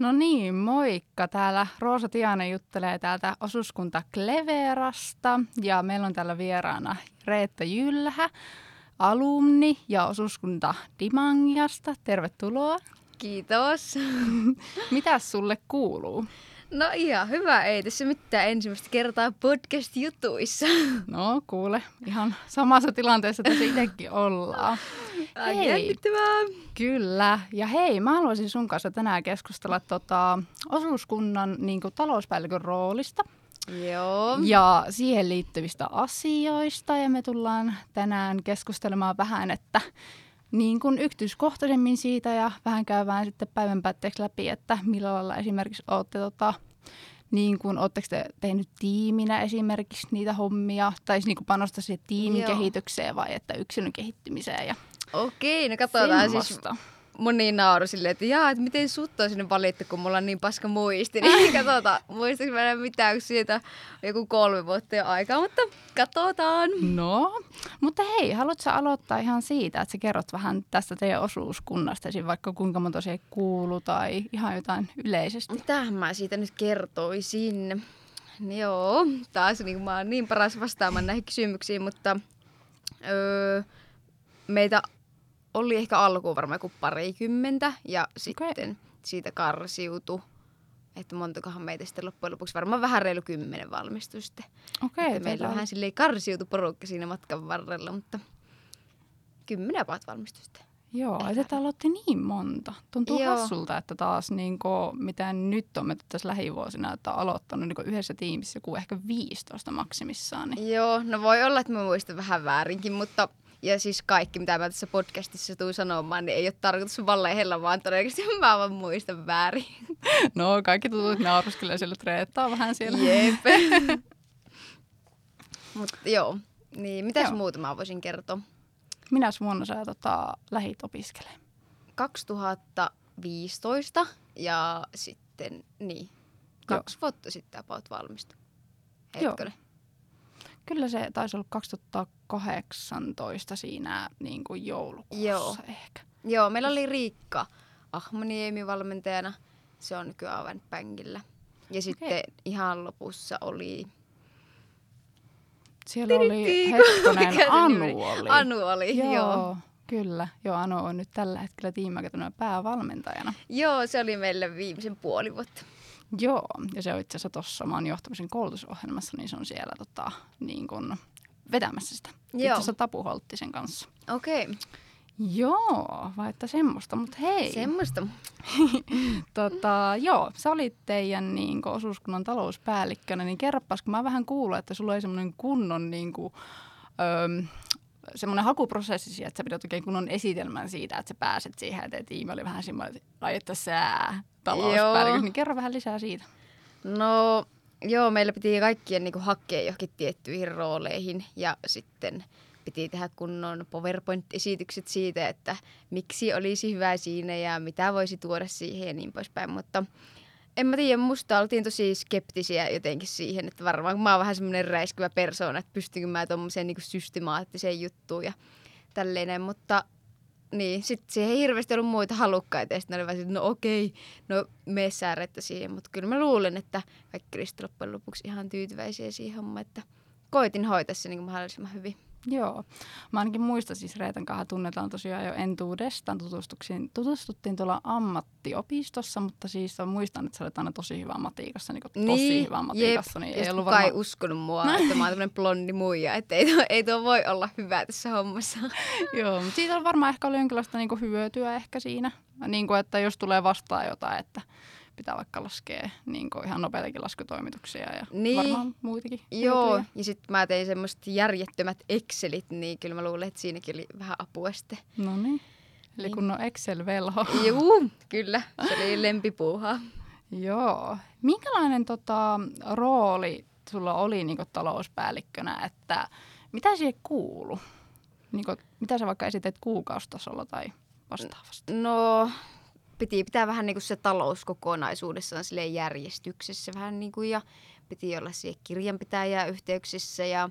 No niin, moikka. Täällä Roosa Tianen juttelee täältä osuuskunta Kleverasta ja meillä on täällä vieraana Reetta Jylhä, alumni ja osuuskunta Dimangiasta. Tervetuloa. Kiitos. Mitäs sulle kuuluu? No ihan hyvä, ei tässä mitään ensimmäistä kertaa podcast-jutuissa. No kuule, ihan samassa tilanteessa tässä itsekin ollaan. Hei. Kyllä. Ja hei, mä haluaisin sun kanssa tänään keskustella tota, osuuskunnan niin kuin, talouspäällikön roolista. Joo. Ja siihen liittyvistä asioista. Ja me tullaan tänään keskustelemaan vähän, että niin kuin yksityiskohtaisemmin siitä ja vähän käydään sitten päivän päätteeksi läpi, että millä lailla esimerkiksi olette tota, niin kuin, te tehnyt tiiminä esimerkiksi niitä hommia, tai siis niin kuin panosta siihen tiimin Joo. kehitykseen vai että yksilön kehittymiseen ja Okei, no katsotaan siis semmoista. moni nauru silleen, että jaa, että miten sut on sinne valittu, kun mulla on niin paska muisti. Niin katsotaan, muistaaks mä mitään, kun siitä on joku kolme vuotta jo aikaa, mutta katsotaan. No, mutta hei, haluatko sä aloittaa ihan siitä, että sä kerrot vähän tästä teidän osuuskunnasta, esim. vaikka kuinka monta siihen kuuluu tai ihan jotain yleisesti? Mitähän mä siitä nyt kertoisin? Joo, taas niin mä oon niin paras vastaamaan näihin kysymyksiin, mutta öö, meitä oli ehkä alkuun varmaan joku parikymmentä ja sitten siitä karsiutu. Että montakohan meitä sitten loppujen lopuksi, varmaan vähän reilu kymmenen valmistui sitten. Okei, Että meillä vähän silleen karsiutu porukka siinä matkan varrella, mutta kymmenen about valmistui sitten. Joo, Ehkä. että täällä olette niin monta. Tuntuu Joo. hassulta, että taas niin kuin, mitä nyt on menty tässä lähivuosina, että on aloittanut niin yhdessä tiimissä joku ehkä 15 maksimissaan. Niin. Joo, no voi olla, että mä muistan vähän väärinkin, mutta ja siis kaikki, mitä mä tässä podcastissa tuun sanomaan, niin ei ole tarkoitus valehella, vaan todennäköisesti mä vaan muistan väärin. No, kaikki tutut nauruskelee sille treettaa vähän siellä. Jep. mutta joo, niin mitäs Joo. muuta mä voisin kertoa? Minäs vuonna sä tota, lähit opiskelemaan? 2015 ja sitten, niin, kaksi vuotta sitten about valmistui. Joo. Hetkinen. Kyllä se taisi olla 2018 siinä niin kuin joulukuussa Joo. ehkä. Joo, meillä oli Riikka Ahmaniemi valmentajana. Se on nykyään aivan pänkillä. Ja sitten Okei. ihan lopussa oli... Siellä oli hetkonen, se Anu oli. Anu oli, joo. Joo, kyllä. Joo, Anu on nyt tällä hetkellä tiimakätönä päävalmentajana. Joo, se oli meille viimeisen puoli vuotta. Joo, ja se on itse asiassa tuossa maan johtamisen koulutusohjelmassa, niin se on siellä tota, niin kun vetämässä sitä. Itse Joo. asiassa Tapu Holttisen kanssa. Okei, okay. Joo, vai että semmoista, mutta hei. semmoista. Tota, joo, sä olit teidän niin kuin, osuuskunnan talouspäällikkönä, niin kerropas, kun mä vähän kuullut, että sulla oli semmoinen kunnon niin kuin, öm, semmoinen hakuprosessi, että sä pidät oikein kunnon esitelmän siitä, että sä pääset siihen, että tiimi oli vähän semmoinen, että ai että sä talouspäällikkö, Joo. niin kerro vähän lisää siitä. No, joo, meillä piti kaikkien niinku hakea johonkin tiettyihin rooleihin ja sitten piti tehdä kunnon PowerPoint-esitykset siitä, että miksi olisi hyvä siinä ja mitä voisi tuoda siihen ja niin poispäin. Mutta en mä tiedä, musta oltiin tosi skeptisiä jotenkin siihen, että varmaan kun mä oon vähän semmoinen räiskyvä persoona, että pystynkö mä tommoseen niinku systemaattiseen juttuun ja tälleen, mutta niin, sitten siihen ei hirveästi ollut muita halukkaita ja sitten oli silleen, no okei, no mene sä Reetta siihen. Mutta kyllä mä luulen, että kaikki oli loppujen lopuksi ihan tyytyväisiä siihen hommaan, että koitin hoitaa se niin mahdollisimman hyvin. Joo. Mä ainakin muistan siis Reetan kanssa tunnetaan tosiaan jo entuudestaan. Tutustuttiin, tutustuttiin tuolla ammattiopistossa, mutta siis mä muistan, että sä olet aina tosi hyvä matiikassa, niin tosi hyvä matikassa. jep. Niin ei ollut ei uskonut mua, että mä oon tämmönen blondi muija, että ei tuo, ei tuo voi olla hyvä tässä hommassa. Joo, mutta siitä on varmaan ehkä ollut jonkinlaista niinku hyötyä ehkä siinä. Niin kuin, että jos tulee vastaan jotain, että pitää vaikka laskea niin ihan nopeitakin laskutoimituksia ja Niin. varmaan muitakin Joo, hyötyjä. ja sitten mä tein semmoiset järjettömät Excelit, niin kyllä mä luulen, että siinäkin oli vähän apua sitten. No niin. Eli Niin. kun on Excel-velho. Juu, kyllä, se oli lempipuuhaa. Joo. Minkälainen tota, rooli sulla oli niin talouspäällikkönä, että mitä siihen kuuluu? Niin kuin, mitä sä vaikka esität kuukausitasolla tai vastaavasti? No, piti pitää vähän niin kuin se talous kokonaisuudessaan järjestyksessä vähän niin kuin, ja piti olla siihen kirjanpitäjää yhteyksissä ja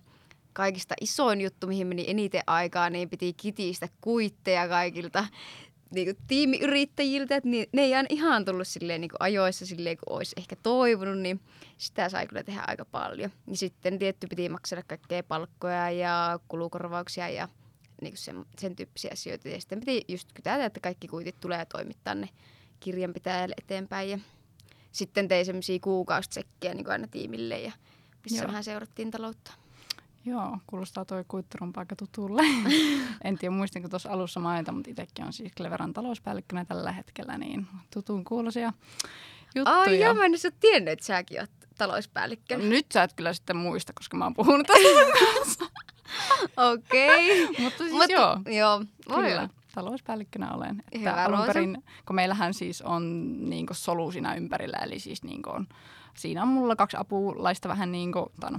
kaikista isoin juttu, mihin meni eniten aikaa, niin piti kitistä kuitteja kaikilta niinku, tiimiyrittäjiltä, että ne, ei ihan tullut silleen, niinku, ajoissa silleen, kun olisi ehkä toivonut, niin sitä sai kyllä tehdä aika paljon. Ja sitten tietty piti maksaa kaikkea palkkoja ja kulukorvauksia ja niinku sen, sen tyyppisiä asioita. Ja sitten piti just kytätä, että kaikki kuitit tulee toimittaa ne kirjanpitäjälle eteenpäin. Ja sitten tein semmoisia kuukausitsekkejä niin aina tiimille ja missä Joo. vähän seurattiin taloutta. Joo, kuulostaa toi kuitturun aika tutulle. en tiedä muistinko tuossa alussa mainita, mutta itsekin on siis Cleveran talouspäällikkönä tällä hetkellä, niin tutun kuulosia juttuja. Ai joo, mä en ole tiennyt, että säkin oot talouspäällikkö. Nyt sä et kyllä sitten muista, koska mä oon puhunut tästä. Okei. mutta siis Mutta joo, joo. Voi kyllä. olla. Talouspäällikkönä olen. Että Hyvä, alun perin, kun meillähän siis on niin solu siinä ympärillä, eli siis niin on, siinä on mulla kaksi apulaista vähän niin kuin, tai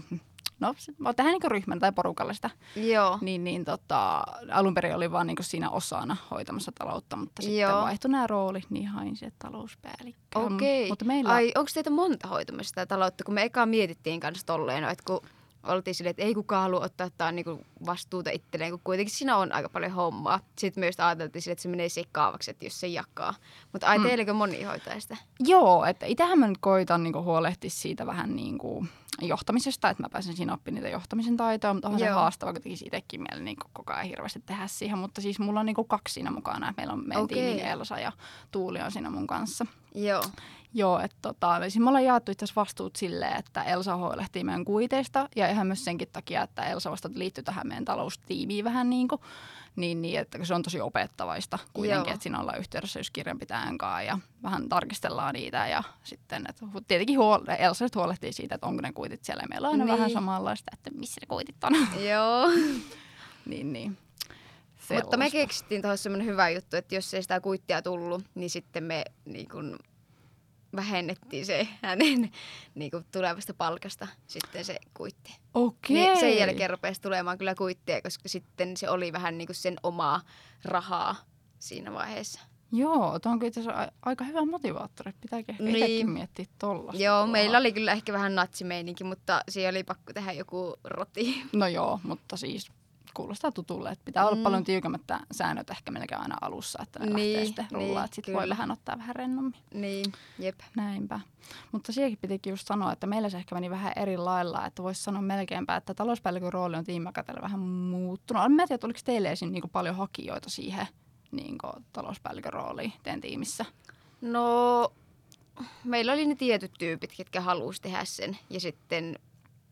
no, no tehdään niin ryhmän tai porukalla sitä, Joo. niin, niin tota, alun perin oli vaan niin siinä osana hoitamassa taloutta, mutta sitten Joo. vaihtui nämä roolit, niin hain se talouspäällikkö. Okei. Mutta meillä, Ai, onko teitä monta hoitamassa sitä taloutta? Kun me eka mietittiin kanssa tolleen, että kun oltiin silleen, että ei kukaan halua ottaa tää niinku vastuuta itselleen, kun kuitenkin siinä on aika paljon hommaa. Sitten myös ajateltiin silleen, että se menee sekaavaksi, että jos se jakaa. Mutta ai, Mm. teilläkö moni hoitaa sitä? Joo, että itsehän mä nyt koitan niin huolehtia siitä vähän niin kuin johtamisesta, että mä pääsen siinä oppimaan niitä johtamisen taitoja, mutta onhan se Joo. haastava, kun tekisi itsekin mieli niin koko ajan hirveästi tehdä siihen. Mutta siis mulla on niin kaksi siinä mukana, että meillä on meidän Okei. tiimin Elsa ja Tuuli on siinä mun kanssa. Joo. Joo, että tota, siis me ollaan jaettu itse vastuut silleen, että Elsa huolehtii meidän kuiteista ja ihan myös senkin takia, että Elsa vasta liittyy tähän meidän taloustiimiin vähän niin kuin, niin, niin että se on tosi opettavaista kuitenkin, Joo. että siinä ollaan yhteydessä just kirjanpitäjän kanssa ja vähän tarkistellaan niitä ja sitten, että tietenkin huol- Elsa nyt huolehtii siitä, että onko ne kuitit siellä. Meillä on aina Niin. vähän samanlaista, että missä ne kuitit on. Joo. niin, niin. Mutta me Sellaista. keksittiin tuossa semmoinen hyvä juttu, että jos ei sitä kuittia tullut, niin sitten me niin kun, vähennettiin se hänen niin kun, tulevasta palkasta sitten se kuitti. Okei. Niin sen jälkeen rupesi tulemaan kyllä kuitteja, koska sitten se oli vähän niin kuin sen omaa rahaa siinä vaiheessa. Joo, tuo on itse a- aika hyvä motivaattori. Pitääkin ehkä Niin. itsekin miettiä tollasta. Joo, tuohon. meillä oli kyllä ehkä vähän natsimeininki, mutta siihen oli pakko tehdä joku roti. No joo, mutta siis kuulostaa tutulle, että pitää olla Mm. paljon tiukemmat säännöt ehkä melkein aina alussa, että ne niin, lähtee Niin, sitten niin, rullaa, että sitten voi kyllä. vähän ottaa vähän rennommin. niin, jep. Näinpä. Mutta siihenkin pitikin just sanoa, että meillä se ehkä meni vähän eri lailla, että voisi sanoa melkeinpä, että talouspäällikön rooli on tiimakatella vähän muuttunut. Mä en tiedä, oliko teille esim. Niin paljon hakijoita siihen niin talouspäällikön rooliin teidän tiimissä? No, meillä oli ne tietyt tyypit, ketkä halusi tehdä sen. Ja sitten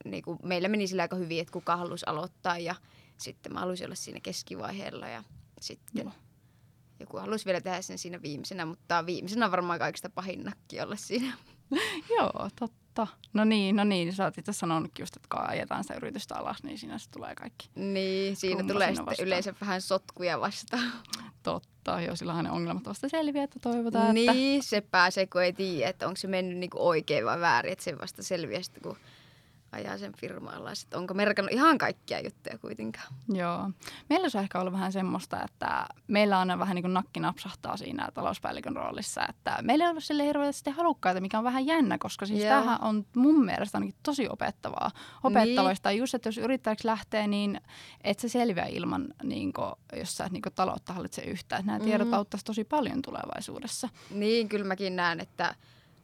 niin kuin, meillä meni sillä aika hyvin, että kuka halusi aloittaa. Ja sitten mä halusin olla siinä keskivaiheella. Ja sitten Joo. joku halusi vielä tehdä sen siinä viimeisenä. Mutta viimeisenä on varmaan kaikista pahin nakki olla siinä. Joo, totta. No niin, no niin. Sä oot itse sanonutkin just, että kun ajetaan sitä yritystä alas, niin siinä se tulee kaikki Niin, siinä tulee siinä sitten vastaan. yleensä vähän sotkuja vastaan. totta. Joo, silloinhan ne ongelmat vasta selviää, että toivotaan, että... Niin, se pääsee, kun ei tiedä, että onko se mennyt niinku oikein vai väärin. Että se vasta selviää sitten, kun ajaa sen firma alas. Että onko merkannut ihan kaikkia juttuja kuitenkaan. Joo. Meillä se on ehkä ollut vähän semmoista, että meillä on vähän niin kuin nakki napsahtaa siinä talouspäällikön roolissa, että meillä ei ollut sille hirveästi halukkaita, mikä on vähän jännä, koska siis Joo. tämähän on mun mielestä ainakin tosi opettavaa. Opettavaista niin. just, että jos yrittäjäksi lähtee, niin et se selviä ilman, niin kuin, jos sä et niin kuin taloutta hallitse yhtään. Nämä tiedot Mhm. auttaisi tosi paljon tulevaisuudessa. Niin, kyllä mäkin näen, että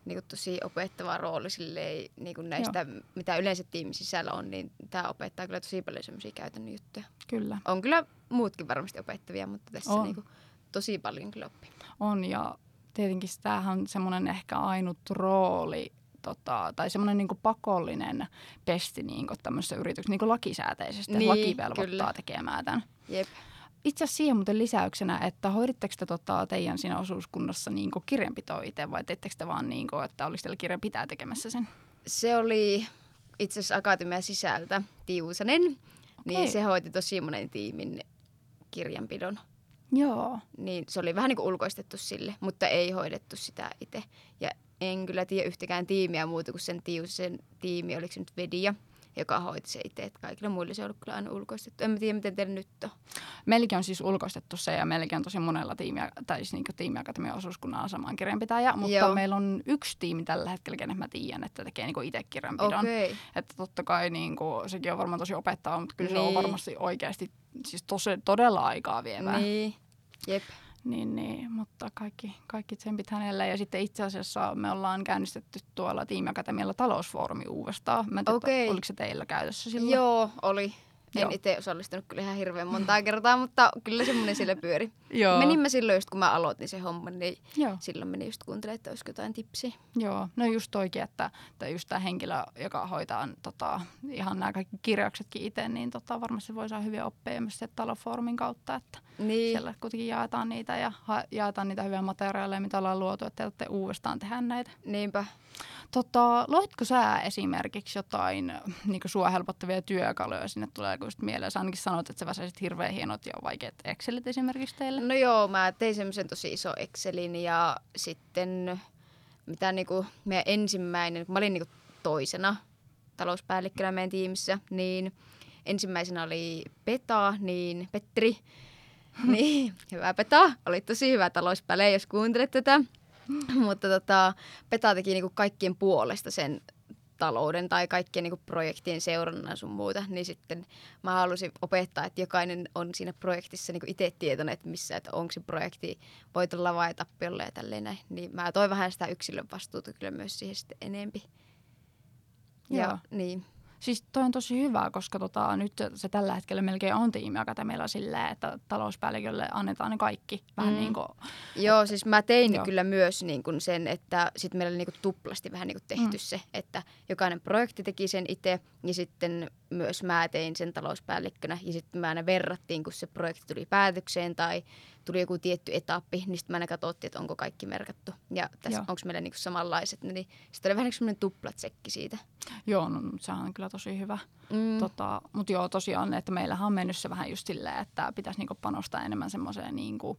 niinku tosi opettava rooli silleen, niinku näistä, mitä yleensä tiimin sisällä on, niin tämä opettaa kyllä tosi paljon semmoisia käytännön juttuja. Kyllä. On kyllä muutkin varmasti opettavia, mutta tässä On. niinku tosi paljon kyllä oppii. On ja tietenkin tämähän on semmoinen ehkä ainut rooli tota, tai semmoinen niin pakollinen pesti niin tämmöisessä yrityksessä niin lakisääteisesti. Niin, Niin, laki velvoittaa kyllä. tekemään tämän. Jep. Itse asiassa siihen muuten lisäyksenä, että hoiditteko te tota, teidän siinä osuuskunnassa niin kirjanpitoa itse vai teittekö te vaan niin kuin, että olisi teillä kirjanpitää tekemässä sen? Se oli itse asiassa Akatemian sisältä Tiusanen, okay. niin se hoiti tosi monen tiimin kirjanpidon. Joo. Niin se oli vähän niin kuin ulkoistettu sille, mutta ei hoidettu sitä itse. Ja en kyllä tiedä yhtäkään tiimiä muuta kuin sen Tiusasen tiimi, oliko se nyt Vedia, joka hoiti se itse. Että kaikilla muilla se on ollut kyllä aina ulkoistettu. En mä tiedä, miten teillä nyt on. Meilläkin on siis ulkoistettu se ja meilläkin on tosi monella tiimiä, tai siis niin tiimiakatemian osuuskunnan asamaan kirjanpitäjä, mutta Joo. meillä on yksi tiimi tällä hetkellä, kenet mä tiedän, että tekee niin itse kirjanpidon. Okay. Että totta kai niin kuin, sekin on varmaan tosi opettava, mutta kyllä se on Niin. varmasti oikeasti siis tosi, todella aikaa vievää. Niin. Jep. Niin, niin, mutta kaikki, kaikki tsempit hänelle. Ja sitten itse asiassa me ollaan käynnistetty tuolla tiimiakatemialla talousfoorumi uudestaan. Mä en tiedä, Okei. oliko se teillä käytössä silloin? Joo, oli. En Joo. itse osallistunut kyllä ihan hirveän montaa kertaa, mutta kyllä semmoinen siellä pyöri. Joo. Menimme silloin just kun mä aloitin sen homman, niin Joo. silloin meni just kuuntelemaan, että olisiko jotain tipsiä. Joo, no just toikin, että, että just tämä henkilö, joka hoitaa tota, ihan nämä kaikki kirjauksetkin itse, niin tota, varmasti voi saada hyviä oppeja myös sieltä talofoorumin kautta, että Niin, siellä kuitenkin jaetaan niitä ja ha- jaetaan niitä hyviä materiaaleja, mitä ollaan luotu, että te uudestaan tehdä näitä. niinpä. Tota, luetko sä esimerkiksi jotain niin sua helpottavia työkaluja sinne tulee just mieleen? Sä ainakin sanoit, että sä väsäisit hirveän hienot ja vaikeat Excelit esimerkiksi teille. No joo, mä tein semmoisen tosi iso Excelin ja sitten mitä niinku meidän ensimmäinen, kun mä olin niinku toisena talouspäällikkönä meidän tiimissä, niin ensimmäisenä oli Peta, niin Petteri, niin hyvä Peta, oli tosi hyvä talouspäällikkö, jos kuuntelet tätä. Mutta tota, Peta teki niinku kaikkien puolesta sen talouden tai kaikkien niinku projektien seurannan sun muuta, niin sitten mä halusin opettaa, että jokainen on siinä projektissa niinku itse tietoinen, että missä, että onko se projekti voitolla vai tappiolla ja tälleen näin. Niin mä toin vähän sitä yksilön vastuuta kyllä myös siihen sitten enempi. Ja Joo. niin. Siis toi on tosi hyvä, koska tota, nyt se tällä hetkellä melkein on tiimiakatemialla silleen, että talouspäällikölle annetaan ne kaikki. Vähän Mm. niin kuin, Joo, siis mä tein Joo. kyllä myös niin kuin sen, että sitten meillä oli niin kuin tuplasti vähän niin kuin tehty Mm. se, että jokainen projekti teki sen itse ja sitten myös mä tein sen talouspäällikkönä ja sitten me aina verrattiin, kun se projekti tuli päätökseen tai tuli joku tietty etappi, niin sitten me aina katsottiin, että onko kaikki merkattu ja onko meillä niin kuin samanlaiset. Niin sitten oli vähän niin kuin semmoinen tuplatsekki siitä. joo, no, mut sehän on kyllä tosi hyvä. Mm. Tota, Mutta joo, tosiaan, että meillähän on mennyt se vähän just silleen, että pitäisi niinku panostaa enemmän semmoiseen niinku,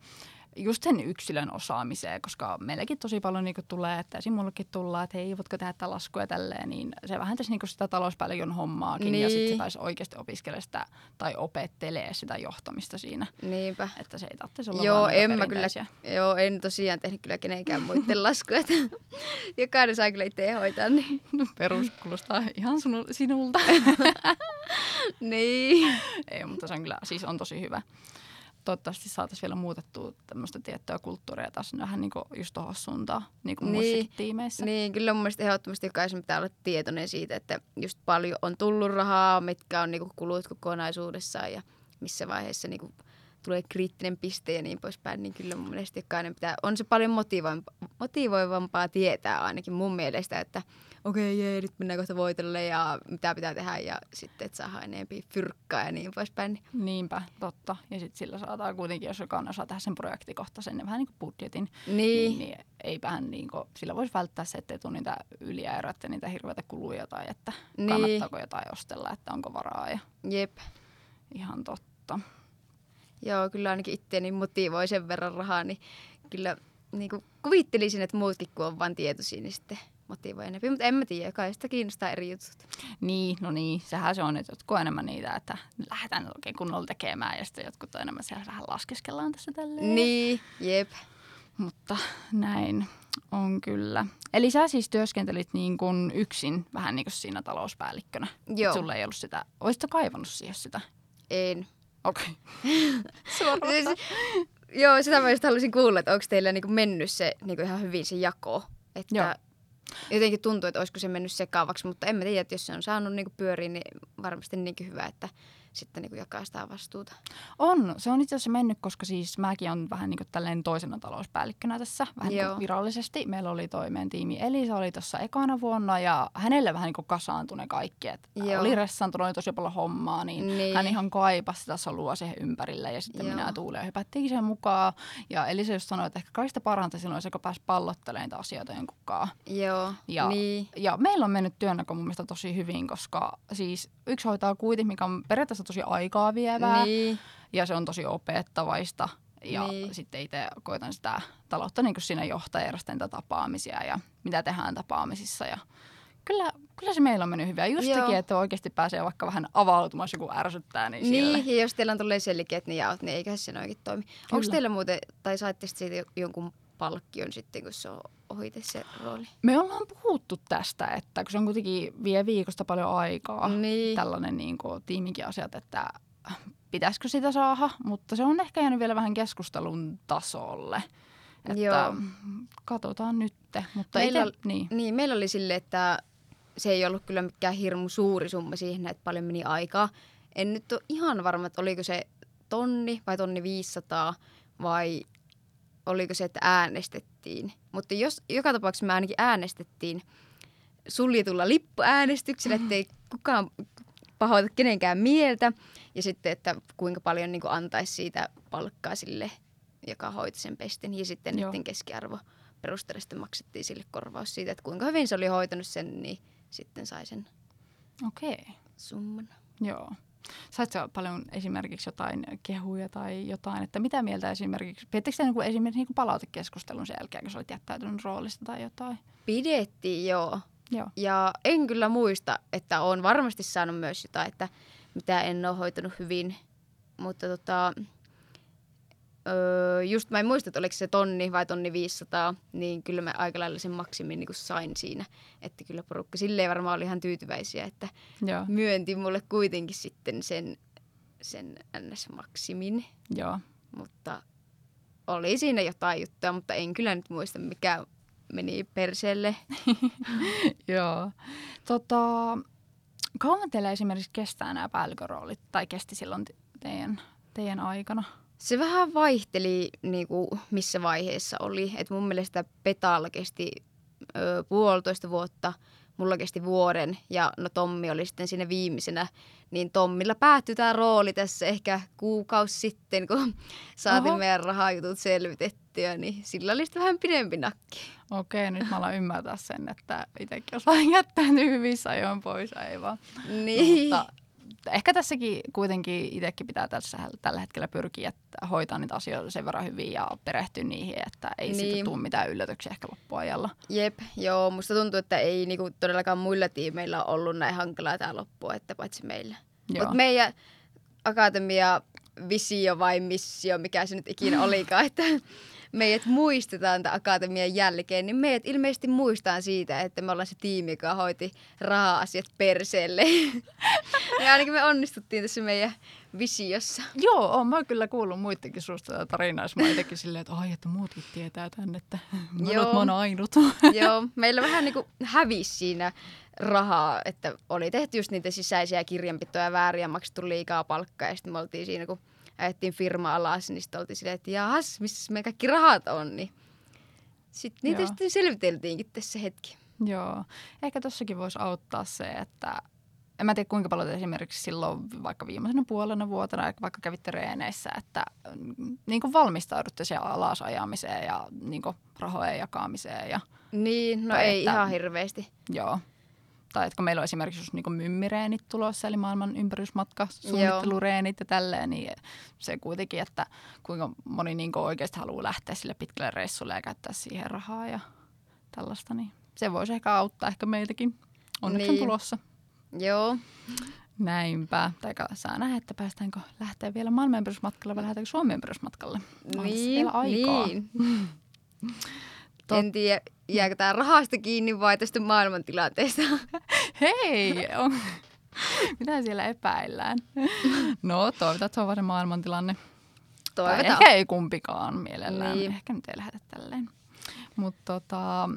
just sen yksilön osaamiseen, koska meilläkin tosi paljon niinku tulee, että esim. mullekin tullaan, että hei, voitko tehdä tätä laskua tälleen, niin se vähän tässä niinku sitä talouspäällikön hommaakin niin. ja sitten se Niin. taisi oikeasti opiskella sitä tai opettelee sitä johtamista siinä, Niinpä. että se ei tarvitse olla Joo, en mä kyllä, joo, en tosiaan tehnyt kyllä kenenkään muiden laskuja. Jokainen saa kyllä itse hoitaa. Niin. Perus kuulostaa ihan sunu, sinulta. niin. Ei, mutta se on kyllä, siis on tosi hyvä. Toivottavasti saataisiin vielä muutettua tämmöistä tiettyä kulttuuria taas vähän niin kuin just tuohon suuntaan, niin kuin Niin. muissakin tiimeissä. Niin, kyllä mun mielestä ehdottomasti jokaisen pitää olla tietoinen siitä, että just paljon on tullut rahaa, mitkä on niinku kulut kokonaisuudessaan ja missä vaiheessa niinku tulee kriittinen piste ja niin poispäin, niin kyllä mun mielestä jokainen pitää, on se paljon motivoivampaa, motivoivampaa tietää ainakin mun mielestä, että okei, okay, jee, nyt mennään kohta voitolle ja mitä pitää tehdä ja sitten, että saadaan enemmän fyrkkaa ja niin poispäin. Niin. Niinpä, totta. Ja sitten sillä saadaan kuitenkin, jos jokainen osaa tehdä sen projektikohtaisen, niin vähän niin kuin budjetin, Niin, niin, niin eipähän niin kuin, sillä voisi välttää se, ettei tule niitä yliääröjä ja niitä hirveitä kuluja tai että Niin. kannattaako jotain ostella, että onko varaa ja jep. ihan totta. Joo, kyllä ainakin itseäni motivoi sen verran rahaa, niin kyllä niin kuin kuvittelisin, että muutkin kun on vain tietoisia, niin sitten motivoi. Mutta en mä tiedä, kai sitä kiinnostaa eri jutut. Niin, no niin, sehän se on, että jotkut on enemmän niitä, että lähdetään oikein kunnolla tekemään ja sitten jotkut on enemmän siellä vähän laskeskellaan tässä tälleen. Niin, jep. Mutta näin on kyllä. Eli sä siis työskentelit niin kuin yksin vähän niin kuin siinä talouspäällikkönä. Joo. Sulla ei ollut sitä, olisitko kaivannut siihen sitä? En. Okei. Okay. Siis, joo, sitä mä just haluaisin kuulla, että onko teillä niinku mennyt se niinku ihan hyvin se jako. Että Joo. Jotenkin tuntuu, että olisiko se mennyt sekaavaksi, mutta en mä tiedä, että jos se on saanut niinku pyöriin, niin varmasti niinkin hyvä, että sitten niinku jakaa sitä vastuuta. On, se on itse asiassa mennyt, koska siis mäkin on vähän niin kuin tälleen toisena talouspäällikkönä tässä, vähän niin kuin virallisesti. Meillä oli toi meidän tiimi Elisa oli tuossa ekana vuonna ja hänelle vähän niin kuin kasaantui ne kaikki, että Joo. oli ressantunut tosi paljon hommaa, niin, Niin. hän ihan kaipasi sitä solua siihen ympärille ja sitten Joo. minä ja Tuuli hypättiin sen mukaan. Ja Elisa just sanoi, että ehkä kaikista paranta silloin se, kun pääsi pallottelemaan niitä asioita jonkunkaan. Joo, Ja, niin. ja meillä on mennyt työnnäkö mun mielestä tosi hyvin, koska siis yksi hoitaa kuitenkin, mikä on periaatteessa tosi aikaa vievää Niin, ja se on tosi opettavaista. Ja Niin. sitten itse koitan sitä taloutta niin kuin siinä niitä tapaamisia ja mitä tehdään tapaamisissa. Ja kyllä, kyllä se meillä on mennyt. Ja just Joo. sekin, että oikeasti pääsee vaikka vähän avautumaan, joku ärsyttää, niin, niin, ja jos teillä on tulee selkeät ne jaot, niin eiköhän se oikein toimi. Onko teillä muuten, tai saitte siitä jonkun palkkion sitten, kun se on ohite se rooli? Me ollaan puhuttu tästä, että kun se on kuitenkin vie viikosta paljon aikaa, Niin. tällainen niin kuin, tiiminkin asiat, että pitäisikö sitä saada, mutta se on ehkä jäänyt vielä vähän keskustelun tasolle. Että Joo. katsotaan nyt. Mutta Meillä ite, niin. Niin, meillä oli sille, että se ei ollut kyllä mikään hirmu suuri summa siihen, että paljon meni aikaa. En nyt ole ihan varma, että oliko se tonni vai tonni 500 vai oliko se, että äänestettiin. Mutta jos joka tapauksessa me ainakin äänestettiin suljetulla lippuäänestyksellä, ettei kukaan pahoita kenenkään mieltä. Ja sitten, että kuinka paljon niin antaisi siitä palkkaa sille, joka hoiti sen pestin. Ja sitten Joo. niiden keskiarvo perusteella sitten maksettiin sille korvaus siitä, että kuinka hyvin se oli hoitanut sen, niin sitten sai sen Okei, summan. joo. Saitko paljon esimerkiksi jotain kehuja tai jotain, että mitä mieltä esimerkiksi, piettekö te niin kuin esimerkiksi niin kuin palautekeskustelun sen jälkeen, kun sä olit jättäytynyt roolista tai jotain? Pidettiin, joo. Joo. Ja en kyllä muista, että olen varmasti saanut myös jotain, että mitä en ole hoitanut hyvin. Mutta tota, öö, just mä en muista, että oliko se tonni vai tonni 500, niin kyllä mä aika lailla sen maksimin niin sain siinä. Että kyllä porukka silleen varmaan oli ihan tyytyväisiä, että Joo, myönti mulle kuitenkin sitten sen, sen NS-maksimin. joo. Mutta oli siinä jotain juttuja, mutta en kyllä nyt muista, mikä meni perseelle. Joo. Tota, kauan teillä esimerkiksi kestää nämä päälliköroolit, tai kesti silloin te- teidän, teidän aikana? Se vähän vaihteli, niin kuin, missä vaiheessa oli. Et mun mielestä Petalla kesti ö, puolitoista vuotta, mulla kesti vuoden ja no Tommi oli sitten siinä viimeisenä. Niin Tommilla päättyi tämä rooli tässä ehkä kuukausi sitten, kun saatiin Oho. meidän rahajutut selvitettyä, niin sillä oli sitten vähän pidempi nakki. Okei, nyt mä alan ymmärtää sen, että itsekin osaan jättänyt hyvissä ajoin pois aivan. Niin. Mutta ehkä tässäkin kuitenkin itsekin pitää tässä, tällä hetkellä pyrkiä että hoitaa niitä asioita sen verran hyvin ja perehtyä niihin, että ei niin. Niin. tule mitään yllätyksiä ehkä loppuajalla. Jep, joo, musta tuntuu, että ei niinku, todellakaan muilla tiimeillä ole ollut näin hankalaa tämä loppu, että paitsi meillä. Mutta meidän akatemia visio vai missio, mikä se nyt ikinä olikaan, että meidät muistetaan tämän akatemian jälkeen, niin meidät ilmeisesti muistaa siitä, että me ollaan se tiimi, joka hoiti raha-asiat perseelle. ja ainakin me onnistuttiin tässä meidän visiossa. Joo, oon mä kyllä kuullut muidenkin suusta tätä tarinaa, mä itsekin silleen, että ai, että muutkin tietää tän, että mä, Joo. oon- mä oon ainut. Joo, meillä vähän niin kuin hävisi siinä rahaa, että oli tehty just niitä sisäisiä kirjanpitoja väärin ja maksettu liikaa palkkaa. Ja sitten me oltiin siinä, kun ajettiin firma alas, niin sitten oltiin silleen, että jahas, missä meidän kaikki rahat on. Niin sitten niitä Joo. sitten selviteltiinkin tässä hetki. Joo, ehkä tossakin voisi auttaa se, että en mä tiedä kuinka paljon esimerkiksi silloin vaikka viimeisenä puolena vuotena, vaikka kävitte reeneissä, että mm, niin kuin valmistaudutte siihen alasajamiseen ja niin kuin rahojen jakamiseen ja Niin, no ei että- ihan hirveästi. joo. Tai että kun meillä on esimerkiksi just niin mymmireenit tulossa, eli maailman ympärysmatka, suunnittelureenit ja tälleen, niin se kuitenkin, että kuinka moni niin kuin oikeasti haluaa lähteä sille pitkälle reissulle ja käyttää siihen rahaa ja tällaista, niin se voisi ehkä auttaa ehkä meitäkin. Onneksi Niin. on tulossa. Joo, Näinpä. Tai saa nähdä, että päästäänkö lähteä vielä maailman ympärysmatkalle vai lähdetäänkö Suomen ympärysmatkalle. Niin, vielä aikaa. niin. Tot- En tiedä, jääkö tämä rahasta kiinni vai tästä maailmantilanteesta. Hei! On... Mitä siellä epäillään? No, toivotaan, että se on vaan se maailmantilanne. Tai Toivotaan. ehkä ei kumpikaan mielellään. Niin. Ehkä nyt ei lähdetä tälleen. Mutta tota,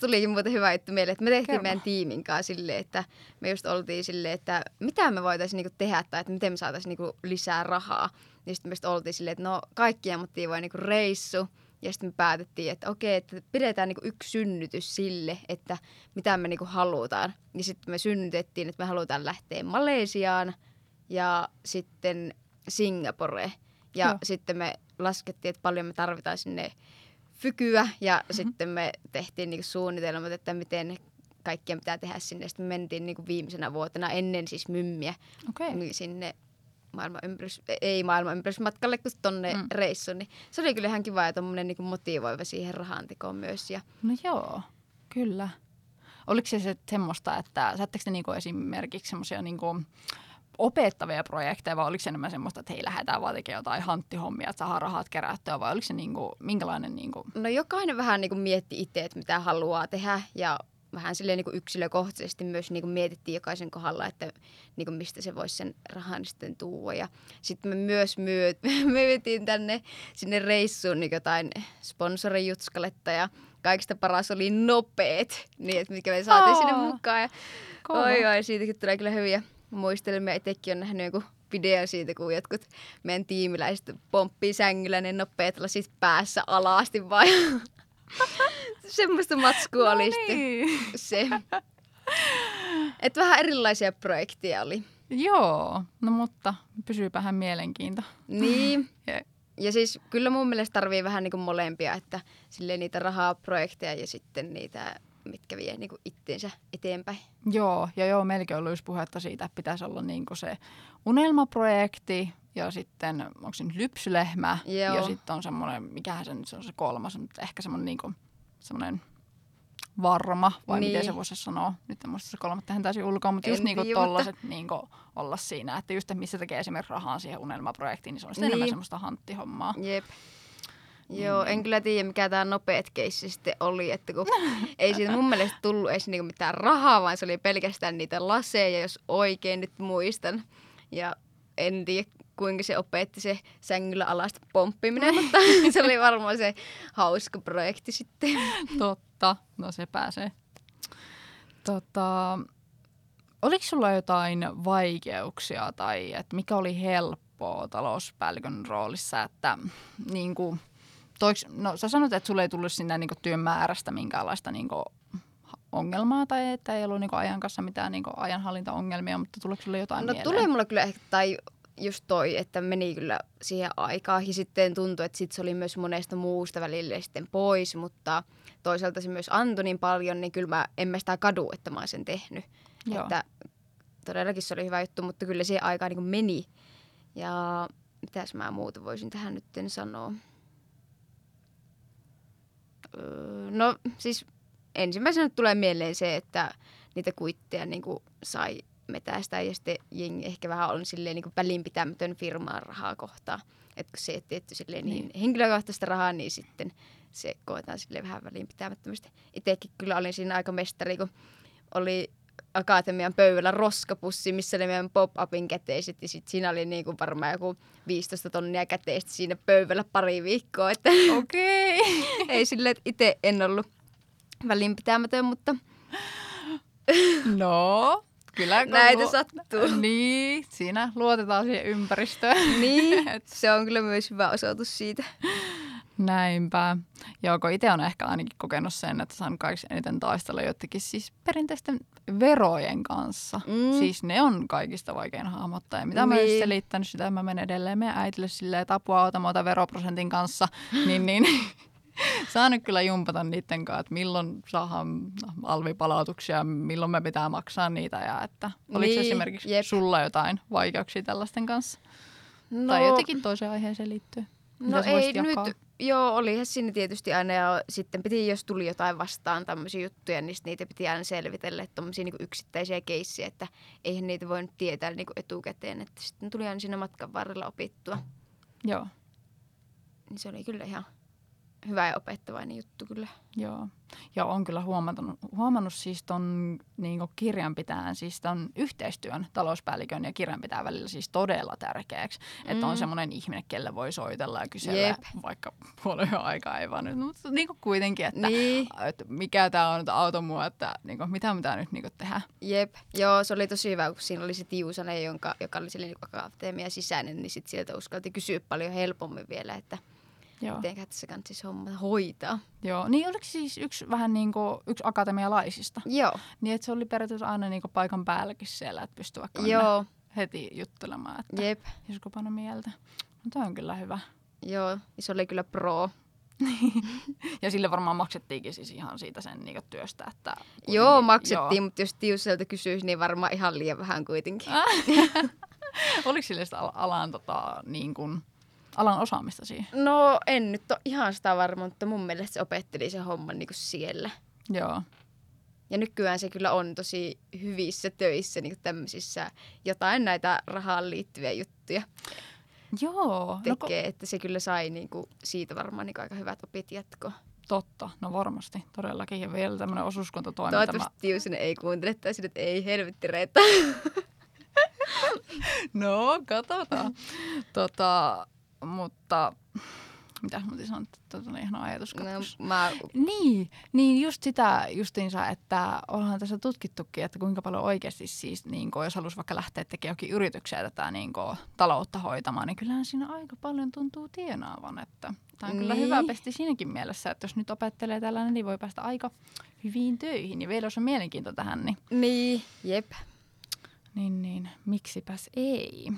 tulikin muuten hyvä juttu mieleen, että me tehtiin Kerro. meidän tiimin kanssa silleen, että me just oltiin silleen, että mitä me voitaisiin niinku tehdä tai että miten me saataisiin niinku lisää rahaa. Niin sitten me just oltiin silleen, että no kaikkia motivoi niinku reissu. Ja sitten me päätettiin, että okei, että pidetään niinku yksi synnytys sille, että mitä me niinku halutaan. Ja sitten me synnytettiin, että me halutaan lähteä Malesiaan ja sitten Singapore. Ja Joo. sitten me laskettiin, että paljon me tarvitaan sinne fykyä ja mm-hmm. sitten me tehtiin niinku suunnitelmat, että miten kaikkia pitää tehdä sinne. Sitten me mentiin niinku viimeisenä vuotena ennen siis mymmiä niin sinne maailman ympärys, ei maailman ympärysmatkalle, kun tonne Mm. reissuun. Niin se oli kyllä ihan kiva ja tommonen niinku motivoiva siihen rahantekoon myös. Ja No joo, kyllä. Oliko se, se semmoista, että saatteko te niinku esimerkiksi semmoisia niinku opettavia projekteja vai oliko se enemmän semmoista, että hei lähdetään vaan tekemään jotain hanttihommia, että saadaan rahat kerättyä vai oliko se niinku, minkälainen niinku, no jokainen vähän niinku mietti itse, että mitä haluaa tehdä ja vähän silleen niin kuin yksilökohtaisesti myös niin kuin mietittiin jokaisen kohdalla, että niin kuin mistä se voisi sen rahan sitten tuua. Ja sitten me myös myö, myytiin tänne sinne reissuun niin jotain sponsorijutskalletta ja kaikista paras oli nopeet, niin että mikä me saatiin Aa, sinne mukaan. Ja, kova. oi, oi, siitäkin tulee kyllä hyviä muistelmia. Itsekin on nähnyt joku video siitä, kun jotkut meidän tiimiläiset pomppii sängyllä ne nopeat lasit päässä alasti vai. Semmoista matskua oli sitten niin. se. Et vähän erilaisia projekteja oli. Joo, no mutta pysyypähän mielenkiinto. Niin. Ja- Ja siis kyllä mun mielestä tarvii vähän niin kuin molempia, että silleen niitä rahaa projekteja ja sitten niitä, mitkä vie niin kuin itteensä eteenpäin. Joo, ja joo, meilläkin on ollut just puhetta siitä, että pitäisi olla niinku se unelmaprojekti ja sitten, onko se nyt lypsylehmä Joo. ja sitten on semmoinen, mikähän se nyt se on se kolmas, on ehkä semmoinen niinku, semmoinen varma, vai Niin. miten se voisi sanoa. Nyt en muista se kolmas tähän täysin ulkoa, mutta just En niinku tiedä, mutta- tollaset niinku olla siinä, että just että missä tekee esimerkiksi rahaa siihen unelmaprojektiin, niin se on sitten Niin. enemmän semmoista hanttihommaa. Jep. Joo, en kyllä tiedä mikä tämä nopeat keissi sitten oli, että kun ei siitä mun mielestä tullut edes niinku mitään rahaa, vaan se oli pelkästään niitä laseja, jos oikein nyt muistan. Ja en tiedä kuinka se opetti se sängyllä alasta pomppiminen, mutta se oli varmaan se hauska projekti sitten. Totta, no se pääsee. Tota, oliko sulla jotain vaikeuksia tai että mikä oli helppoa talouspäällikön roolissa, että niin kuin, toiks, no sä sanoit, että sulle ei tullut sinne niin työn määrästä minkäänlaista niin kuin, ongelmaa tai että ei ollut niin ajan kanssa mitään niin ajanhallintaongelmia, mutta tuleeko sulle jotain No mieleen? tulee mulla kyllä ehkä, tai just toi, että meni kyllä siihen aikaan ja sitten tuntui, että sit se oli myös monesta muusta välillä sitten pois, mutta toisaalta se myös antoi niin paljon, niin kyllä mä, en mä sitä kadu, että mä oon sen tehnyt. Joo. Että todellakin se oli hyvä juttu, mutta kyllä siihen aikaan niin meni. Ja mitäs mä muuta voisin tähän nyt sanoa? Öö, no siis ensimmäisenä tulee mieleen se, että niitä kuitteja niin kuin sai metästä ja sitten jengi ehkä vähän on silleen niin kuin välinpitämätön firmaan rahaa kohtaan. Että kun se ei tietty silleen niin henkilökohtaista rahaa, niin sitten se koetaan silleen vähän välinpitämättömästi. Itsekin kyllä olin siinä aika mestari, kun oli akatemian pöydällä roskapussi, missä oli meidän pop-upin käteiset. Ja sit siinä oli niin kuin varmaan joku 15 tonnia käteistä siinä pöydällä pari viikkoa. Että Okei. ei silleen, että itse en ollut välinpitämätön, mutta No, kyllä. kun näitä lu- sattuu. Niin, siinä luotetaan siihen ympäristöön. Niin, se on kyllä myös hyvä osoitus siitä. Näinpä. Joo, kun itse on ehkä ainakin kokenut sen, että saan kaikista eniten taistella jotenkin siis perinteisten verojen kanssa. Mm. Siis ne on kaikista vaikein hahmottaa. Ja mitä mä Niin. oon selittänyt sitä, mä menen edelleen meidän äitille silleen, että apua auta muuta veroprosentin kanssa, niin, niin saa nyt kyllä jumpata niiden kanssa, että milloin saadaan alvipalautuksia, milloin me pitää maksaa niitä ja että oliko Niin, esimerkiksi jep. sulla jotain vaikeuksia tällaisten kanssa? No, Tai jotenkin toiseen aiheeseen liittyen? No ei nyt, jakaa? joo, olihan siinä tietysti aina ja sitten piti, jos tuli jotain vastaan tämmöisiä juttuja, niin niitä piti aina selvitellä, että tommosia niinku yksittäisiä keissiä, että eihän niitä voi nyt tietää niinku etukäteen, että sitten tuli aina siinä matkan varrella opittua, Joo. niin se oli kyllä ihan hyvä ja opettavainen juttu kyllä. Joo, ja on kyllä huomannut, huomannut siis ton niin kirjanpitäjän, siis ton yhteistyön talouspäällikön ja kirjanpitäjän välillä siis todella tärkeäksi. Mm. Että on semmoinen ihminen, kelle voi soitella ja kysellä, Jep. vaikka puolen aikaa ei vaan nyt, mutta niin kuitenkin, että, Niin. että mikä tämä on, että auto mua, että niin kuin, mitä pitää nyt niin tehdä. Jep, joo, se oli tosi hyvä, kun siinä oli se Tiusanen, jonka, joka oli sellainen akateemia sisäinen, niin sit sieltä uskalti kysyä paljon helpommin vielä, että Joo. miten tässä kannattaisi homma hoitaa. Joo. Niin oliko siis yksi vähän niin kuin, yksi akatemialaisista? Joo, Niin että se oli periaatteessa aina niin kuin paikan päälläkin siellä, että pystyi vaikka joo, heti juttelemaan, että jep, josko mieltä. No toi on kyllä hyvä. joo, se oli kyllä pro. Ja sille varmaan maksettiinkin siis ihan siitä sen niin työstä, että... Joo, kuitenkin- maksettiin, mutta jos Tiuselta kysyisi, niin varmaan ihan liian vähän kuitenkin. Joo. Oliko sille sitä al- alan, tota, niin kuin, alan osaamista siihen? No en nyt ole ihan sitä varma, mutta mun mielestä se opetteli sen homman niin kuin siellä. Joo. Ja nykyään se kyllä on tosi hyvissä töissä, niin kuin tämmöisissä jotain näitä rahaan liittyviä juttuja Joo. No, tekee, että se kyllä sai niin kuin siitä varmaan niin kuin aika hyvät opit jatkoa. Totta, no varmasti, todellakin. Ja vielä tämmöinen osuuskuntatoiminta. Toivottavasti Tiusanen ei kuuntele että ei helvetti Reetta. No, katsotaan. tota, mutta mitä mä sanoa, että tuota on ihan ajatus no, mä... Niin, niin just sitä justiinsa, että ollaan tässä tutkittukin, että kuinka paljon oikeasti siis, niin kuin, jos haluaisi vaikka lähteä tekemään jokin yrityksiä tätä niin kuin, taloutta hoitamaan, niin kyllähän siinä aika paljon tuntuu tienaavan. Että tämä on niin. kyllä hyvä pesti siinäkin mielessä, että jos nyt opettelee tällainen, niin voi päästä aika hyviin töihin. Ja vielä jos on mielenkiinto tähän, niin... Niin, jep. Niin, niin, miksipäs ei.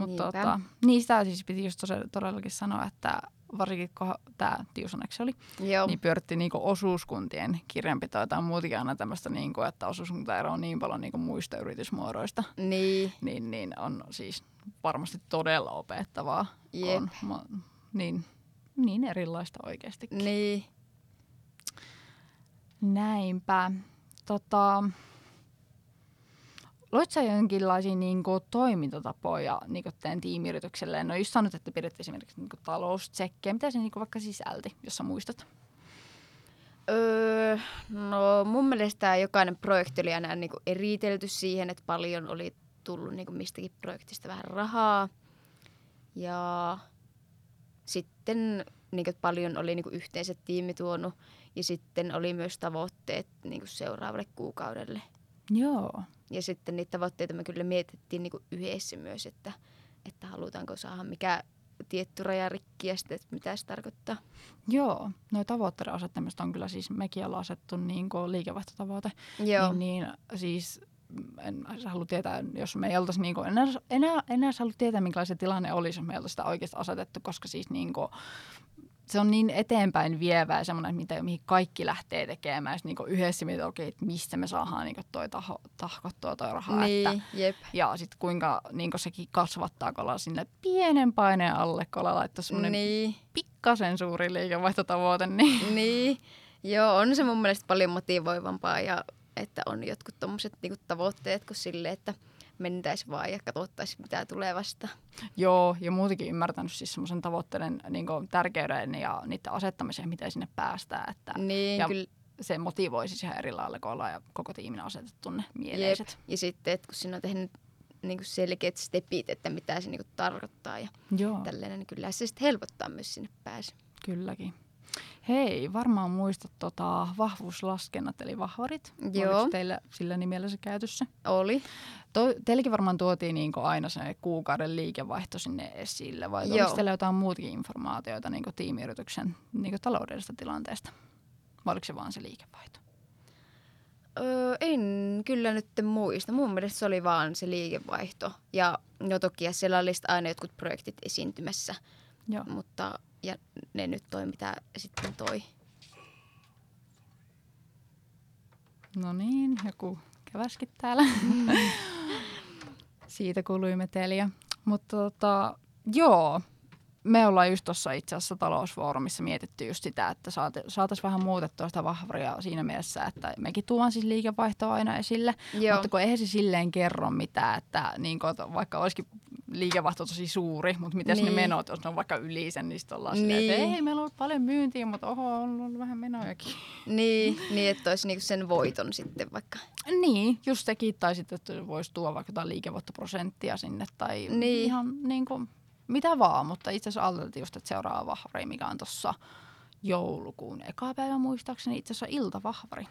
Mutta tota, niin sitä siis piti just todellakin sanoa, että varsinkin kun tämä Tiusaneksi oli, Joo. niin pyöritti niinku osuuskuntien kirjanpitoa tai muutenkin aina tämmöistä, niinku, että osuuskuntaero on niin paljon niinku muista yritysmuodoista. Niin. niin. Niin on siis varmasti todella opettavaa. Jep. On, niin, niin erilaista oikeastikin. Niin. Näinpä. Tota, Loit sä jonkinlaisia niin kuin, toimintatapoja niin kuin teidän tiimiyritykselle? No just sanot, että pidätte esimerkiksi niin kuin, taloustsekkejä. Mitä se niin kuin, vaikka sisälti, jos sä muistat? Öö, no mun mielestä jokainen projekti oli aina niin kuin eritelty siihen, että paljon oli tullut niin kuin mistäkin projektista vähän rahaa. Ja sitten niin kuin, paljon oli niin kuin yhteiset tiimi tuonut ja sitten oli myös tavoitteet niin kuin seuraavalle kuukaudelle. Joo. Ja sitten niitä tavoitteita me kyllä mietittiin niin kuin yhdessä myös, että, että halutaanko saada mikä tietty raja rikki ja sitten, että mitä se tarkoittaa. Joo, no tavoitteiden asettamista on kyllä siis, mekin ollaan asettu niin kuin liikevaihtotavoite. Joo. Niin, niin siis en halua tietää, jos me ei oltaisi niin kuin, enää, enää, enää halua tietää, minkälainen tilanne olisi, jos me ei oltaisi sitä oikeasti asetettu, koska siis niin kuin, se on niin eteenpäin vievää semmoinen, mitä, mihin kaikki lähtee tekemään. Sitten niin yhdessä mietitään, okei, että mistä me saadaan niin toi taho, tahkottua toi rahaa. Niin, että, jep. Ja sitten kuinka niin sekin kasvattaa, kun ollaan sinne pienen paineen alle, kun ollaan laittaa semmoinen niin. pikkasen suuri liikevaihtotavoite. Niin. niin. Joo, on se mun mielestä paljon motivoivampaa ja että on jotkut tommoset niinku tavoitteet kuin sille, että – mentäisiin vaan ja katsottaisiin, mitä tulee vasta. Joo, ja muutenkin ymmärtänyt siis semmoisen tavoitteiden niin tärkeyden ja niiden asettamisen, miten sinne päästään. Että, niin, ja kyllä. se motivoisi siihen eri lailla, kun ollaan ja koko tiimin asetettu ne mieleiset. Jep. Ja sitten, että kun siinä on tehnyt niin kuin selkeät stepit, että mitä se niin kuin tarkoittaa ja Joo. tällainen, niin kyllä se sitten helpottaa myös sinne pääsy. Kylläkin. Hei, varmaan muistat tota, vahvuuslaskennat eli vahvarit. Joo. Oliko teillä sillä nimellä se käytössä? Oli. To, teilläkin varmaan tuotiin niin aina se kuukauden liikevaihto sinne esille, vai oliko teillä jotain muutakin informaatiota niin tiimiyrityksen niin taloudellisesta tilanteesta? Vai oliko se vaan se liikevaihto? Öö, en kyllä nyt muista. Mun mielestä se oli vaan se liikevaihto. Ja no toki siellä oli aina jotkut projektit esiintymässä. Joo. Mutta ja ne nyt toi, mitä sitten toi. No niin, joku käväskin täällä. Siitä kuului meteliä. Mutta tota, joo, me ollaan just tuossa itse asiassa talousfoorumissa mietitty just sitä, että saataisiin vähän muutettua sitä vahvaria siinä mielessä, että mekin tuon siis liikevaihtoa aina esille, Joo. mutta kun eihän se silleen kerro mitään, että niin kun, vaikka olisikin liikevaihto tosi suuri, mutta miten niin. ne menot, jos ne on vaikka yli sen, niin sitten ollaan niin. silleen, että niin. ei, meillä on paljon myyntiä, mutta oho, on ollut vähän menojakin. Niin, niin että olisi niinku sen voiton sitten vaikka. Niin, just sekin, tai sitten, että voisi tuoda vaikka jotain liikevoittoprosenttia sinne, tai niin. ihan niin kuin, mitä vaan, mutta itse asiassa ajateltiin just, että seuraava vahvari, mikä on tuossa joulukuun eka päivä muistaakseni, itse asiassa iltavahvari.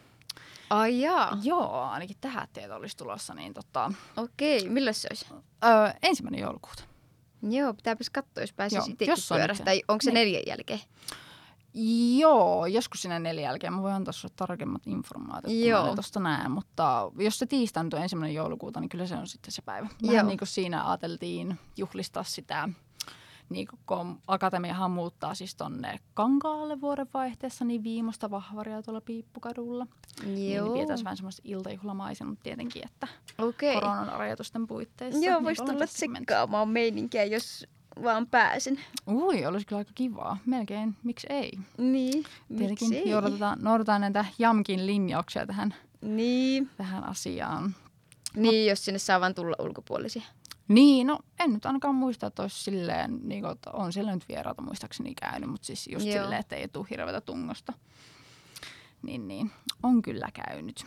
Ai jaa. Joo, ainakin tähän tieto olisi tulossa. Niin tota... Okei, milloin se olisi? Öö, ensimmäinen joulukuuta. Joo, pitääpäs katsoa, jos pääsisi itsekin pyörästä. Tai onko se niin. neljän jälkeen? Joo, joskus sinne neljän jälkeen. Mä voin antaa sinulle tarkemmat informaatiot, Joo. kun tuosta näen. Mutta jos se tiistai on ensimmäinen joulukuuta, niin kyllä se on sitten se päivä. Vähän Joo. niin kuin siinä ajateltiin juhlistaa sitä niin kun Akatemiahan muuttaa siis tonne Kankaalle vuodenvaihteessa, niin viimeistä vahvaria tuolla Piippukadulla. Joo. Niin pidetään vähän semmoista iltajuhlamaisemmat tietenkin, että okay. koronan rajoitusten puitteissa. Joo, niin voisi tulla tsekkaamaan meininkiä, jos vaan pääsen. Ui, olisi kyllä aika kivaa. Melkein, miksi ei? Niin, Tietenkin miksi ei? Noudatetaan, noudatetaan näitä Jamkin linjauksia tähän, niin. tähän asiaan. Niin, Mut, jos sinne saa vaan tulla ulkopuolisia. Niin, no en nyt ainakaan muista, että olisi silleen, niin kuin, että on siellä nyt vieraita muistaakseni käynyt, mutta siis just Joo. silleen, että ei tule hirveätä tungosta. Niin, niin, on kyllä käynyt.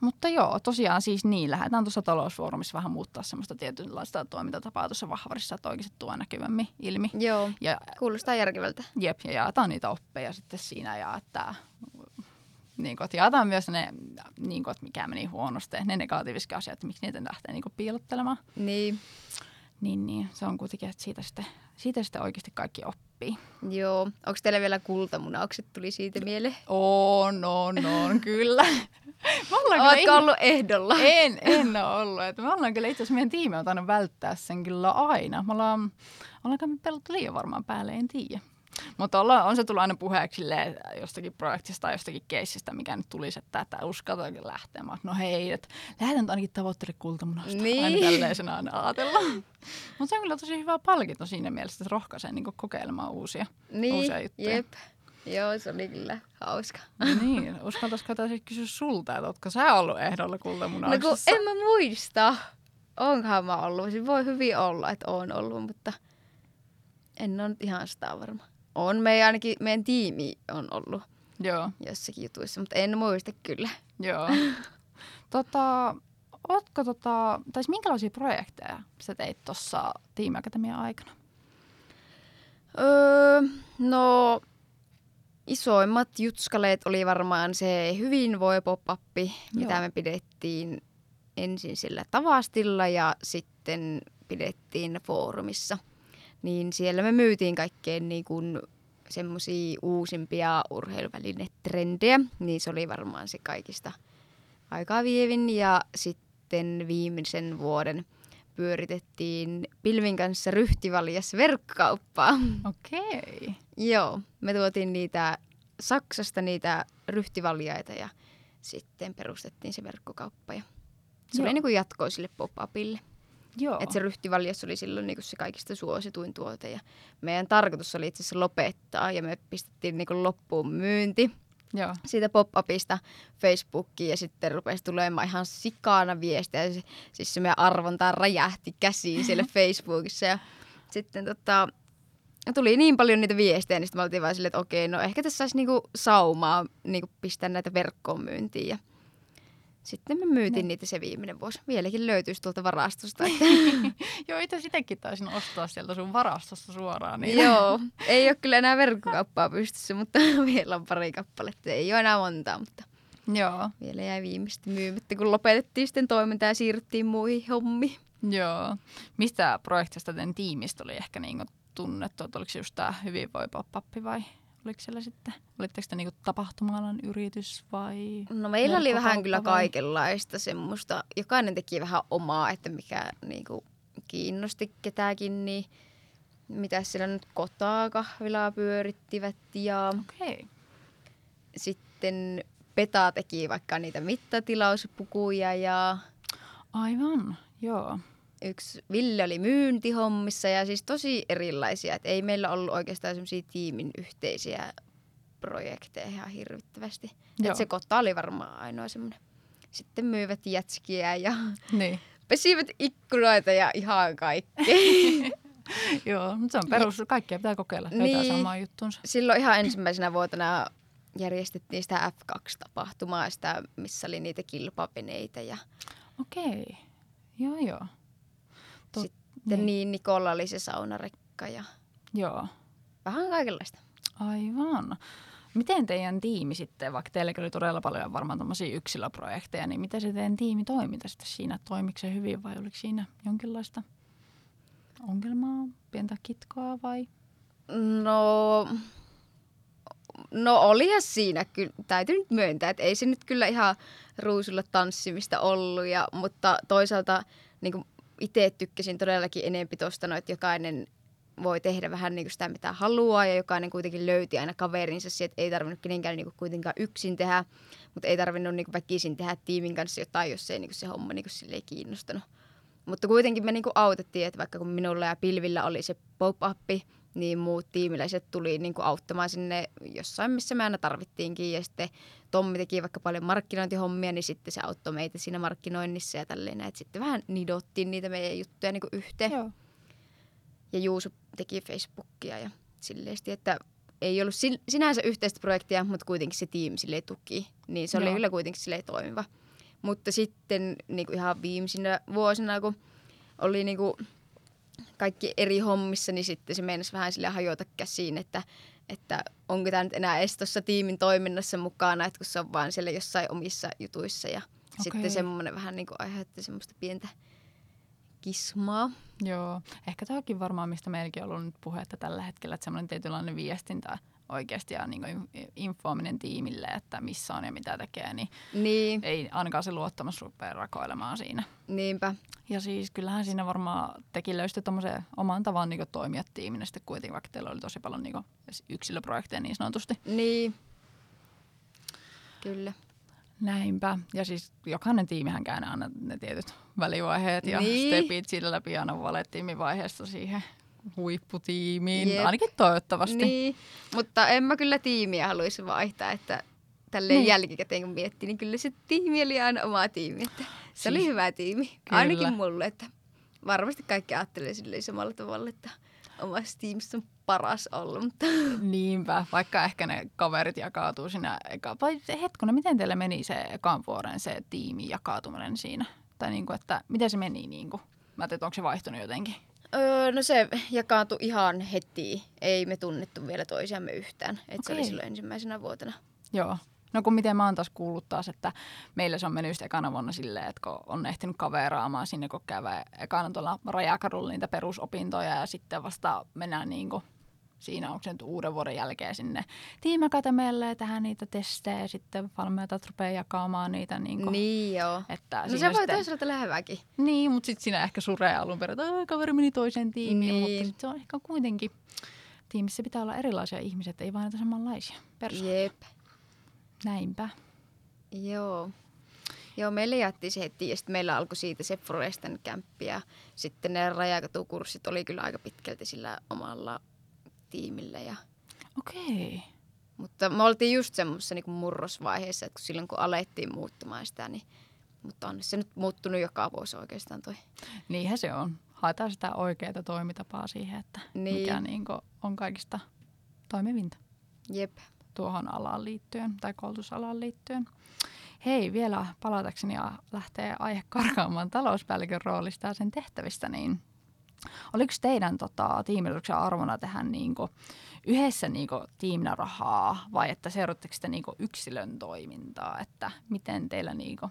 Mutta joo, tosiaan siis niin, lähdetään tuossa talousfoorumissa vähän muuttaa semmoista tietynlaista toimintatapaa tuossa vahvarissa, että oikeasti tuo näkyvämmin ilmi. Joo, Ja kuulostaa järkevältä. Jep, ja jaetaan niitä oppeja sitten siinä ja että, niin kuin, että jaetaan myös ne, niin kuin, että mikä meni huonosti, ne negatiiviset asiat, että miksi niitä lähtee niin kuin, piilottelemaan. Niin, Niin, niin, se on kuitenkin, että siitä sitten, siitä sitten oikeasti kaikki oppii. joo. Onko teillä vielä kultamunaukset tuli siitä mieleen? On, on, on, kyllä. Kyllä Oletko ihme- ollut ehdolla? En, en ole ollut. Että me ollaan kyllä itse asiassa meidän tiimi on tainnut välttää sen kyllä aina. Me ollaan, ollaanko me pelattu liian varmaan päälle, en tiedä. Mutta on se tullut aina puheeksi jostakin projektista tai jostakin keissistä, mikä nyt tulisi, että, että uskaltaako lähteä. Mä, oon, no hei, että lähdetään ainakin tavoittele kultamunasta. Niin. Aina tällaisena aina ajatellaan. Mutta se on kyllä tosi hyvä palkinto siinä mielessä, että se rohkaisee niin kokeilemaan uusia, Niin, uusia juttuja. jep. Joo, se oli kyllä hauska. niin, uskaltaisiko sitten kysyä sulta, että ootko sä ollut ehdolla No kun en mä muista. Onkohan mä ollut? Se voi hyvin olla, että on ollut, mutta en ole nyt ihan sitä varma. On meidän ainakin, meidän tiimi on ollut Joo. jossakin jutuissa, mutta en muista kyllä. Joo. tota, ootko tota, tai minkälaisia projekteja sä teit tuossa tiimiakatemian aikana? Öö, no, isoimmat jutskaleet oli varmaan se hyvinvoi pop mitä me pidettiin ensin sillä Tavastilla ja sitten pidettiin foorumissa. Niin siellä me myytiin kaikkein niin kuin semmoisia uusimpia urheiluvälinetrendejä, niin se oli varmaan se kaikista aikaa vievin. Ja sitten viimeisen vuoden pyöritettiin Pilvin kanssa ryhtivaljas verkkokauppaa. Okei. Joo, me tuotiin niitä Saksasta niitä ryhtivaljaita ja sitten perustettiin se verkkokauppa. Ja se Joo. oli niin kuin jatkoa sille pop-upille. Joo. Että se ryhtivaljas oli silloin niin se kaikista suosituin tuote. Ja meidän tarkoitus oli itse asiassa lopettaa ja me pistettiin niin loppuun myynti Joo. siitä pop-upista Facebookiin ja sitten rupesi tulemaan ihan sikana viestejä. Se- Siis se meidän arvonta räjähti käsiin siellä Facebookissa ja sitten tota, tuli niin paljon niitä viestejä, niin sitten me oltiin vaan silleen, että okei, no ehkä tässä saisi niinku saumaa niinku pistää näitä verkkoon myyntiin ja sitten me myytiin Niin. niitä se viimeinen vuosi. Vieläkin löytyisi tuolta varastosta. Että Joo, itse sitäkin taisin ostaa sieltä sun varastosta suoraan. Niin. Joo, ei ole kyllä enää verkkokauppaa pystyssä, mutta vielä on pari kappaletta. Ei ole enää montaa, mutta Joo. Vielä jäi viimeistä myymättä, kun lopetettiin sitten toiminta ja siirryttiin muihin hommiin. Joo. Mistä projektista teidän tiimistä oli ehkä niin tunnettu? Että oliko se just tämä hyvinvoi pop vai oliko siellä sitten, olitteko te niin tapahtuma-alan yritys vai? No meillä oli vähän kyllä kaikenlaista semmoista. Jokainen teki vähän omaa, että mikä niinku kiinnosti ketäkin, niin mitä siellä nyt kotaa kahvilaa pyörittivät ja. Okay. sitten Peta teki vaikka niitä mittatilauspukuja ja Aivan, joo. Yksi Ville oli myyntihommissa ja siis tosi erilaisia. Et ei meillä ollut oikeastaan semmoisia tiimin yhteisiä projekteja ihan hirvittävästi. Joo. Et se kota oli varmaan ainoa semmoinen. Sitten myyvät jätskiä ja Niin. pesivät ikkunoita ja ihan kaikkea. Joo, mutta se on perus. Kaikkea pitää kokeilla. Niin. samaa juttuunsa. Silloin ihan ensimmäisenä vuotena järjestettiin sitä F2-tapahtumaa, sitä, missä oli niitä kilpaveneitä ja Okei. Joo, joo. Tot- sitten niin Nikolla oli se saunarekka ja Joo. vähän kaikenlaista. Aivan. Miten teidän tiimi sitten, vaikka teilläkin oli todella paljon varmaan tämmöisiä yksilöprojekteja, niin miten se teidän tiimi toiminta sitten siinä? Toimiko se hyvin vai oliko siinä jonkinlaista ongelmaa, pientä kitkoa vai? No, no olihan siinä kyllä, täytyy nyt myöntää, että ei se nyt kyllä ihan ruusulla tanssimista ollut, ja, mutta toisaalta niin itse tykkäsin todellakin enempi tuosta, no, että jokainen voi tehdä vähän niin kuin sitä, mitä haluaa, ja jokainen kuitenkin löyti aina kaverinsa, siihen, että ei tarvinnut kenenkään niin kuin kuitenkaan yksin tehdä, mutta ei tarvinnut niin kuin väkisin tehdä tiimin kanssa jotain, jos ei niin kuin se homma niin kuin sille ei kiinnostanut. Mutta kuitenkin me niin kuin autettiin, että vaikka kun minulla ja Pilvillä oli se pop-up, niin muut tiimiläiset tuli niin kuin auttamaan sinne jossain, missä me aina tarvittiinkin. Ja sitten Tommi teki vaikka paljon markkinointihommia, niin sitten se auttoi meitä siinä markkinoinnissa ja tälleen. Että sitten vähän nidottiin niitä meidän juttuja niin kuin yhteen. Joo. Ja Juuso teki Facebookia ja silleen, että ei ollut sinänsä yhteistä projektia, mutta kuitenkin se tiimi sille tuki. Niin se oli Joo. kyllä kuitenkin sille toimiva. Mutta sitten niin kuin ihan viimeisinä vuosina, kun oli niin kuin kaikki eri hommissa, niin sitten se meinasi vähän sille hajota käsiin, että, että onko tämä nyt enää edes tuossa tiimin toiminnassa mukana, että kun se on vaan siellä jossain omissa jutuissa. Ja okay. sitten semmoinen vähän niin kuin aiheutti semmoista pientä kismaa. Joo, ehkä tämäkin varmaan, mistä meilläkin on ollut nyt puhetta tällä hetkellä, että semmoinen tietynlainen viestintä oikeasti ja niin infoaminen tiimille, että missä on ja mitä tekee, niin, niin. ei ainakaan se luottamus rupea rakoilemaan siinä. Niinpä. Ja siis kyllähän siinä varmaan tekin löysitte tuommoisen oman tavan niin toimia tiiminä sitten kuitenkin, vaikka teillä oli tosi paljon niin yksilöprojekteja niin sanotusti. Niin, kyllä. Näinpä. Ja siis jokainen tiimihän käy aina ne tietyt välivaiheet ja niin. stepit sillä läpi aina tiimivaiheesta siihen huipputiimiin, Jep. ainakin toivottavasti. Niin, mutta en mä kyllä tiimiä haluaisi vaihtaa, että tälleen niin. jälkikäteen kun miettii, niin kyllä se tiimi oli aina oma tiimi. Että se siis, oli hyvä tiimi, kyllä. ainakin mulle, että varmasti kaikki ajattelee silleen samalla tavalla, että omassa tiimissä on paras ollut. Mutta. Niinpä, vaikka ehkä ne kaverit jakautuu siinä eka. Vai hetkonen, miten teille meni se ekan vuoden se tiimi jakautuminen siinä? Tai niin kuin, että miten se meni niin kuin? Mä ajattelin, onko se vaihtunut jotenkin? Öö, no se jakaantui ihan heti. Ei me tunnettu vielä toisiamme yhtään. Että okay. se oli silloin ensimmäisenä vuotena. Joo. No kun miten mä oon taas kuullut taas, että meillä se on mennyt just ekana vuonna silleen, että kun on ehtinyt kaveraamaan sinne, kun käy ekana tuolla rajakadulla niitä perusopintoja ja sitten vasta mennään niin kuin siinä onko se nyt uuden vuoden jälkeen sinne tiimakatemeelle ja tehdään niitä testejä ja sitten valmentajat rupeaa jakamaan niitä. Niin, kuin, niin joo. Että no se voi sitten, toisaalta olla hyväkin. Niin, mutta sitten siinä ehkä suree alun perin, että kaveri meni toiseen tiimiin, niin. mutta sitten se on ehkä kuitenkin, tiimissä pitää olla erilaisia ihmisiä, ei vain näitä samanlaisia persoonia. Jep. Näinpä. Joo. Joo, meille jaettiin se heti ja sitten meillä alkoi siitä se Forestan kämppi ja sitten ne rajakatukurssit oli kyllä aika pitkälti sillä omalla tiimillä. Ja... Okei. Okay. Mutta me oltiin just semmoisessa niin murrosvaiheessa, että silloin kun alettiin muuttamaan sitä, niin mutta on se nyt muuttunut joka vuosi oikeastaan toi. Niinhän se on. Haetaan sitä oikeaa toimintapaa siihen, että niin. mikä niin on kaikista toimivinta. Jep. Tuohon alaan liittyen tai koulutusalaan liittyen. Hei, vielä palatakseni ja lähtee aihe karkaamaan talouspäällikön roolista ja sen tehtävistä, niin Oliko teidän tota, tiimityksен arvona tehdä niinku, yhdessä niinku, tiiminä rahaa vai että seuratteko te niinku, yksilön toimintaa? Että miten teillä niinku...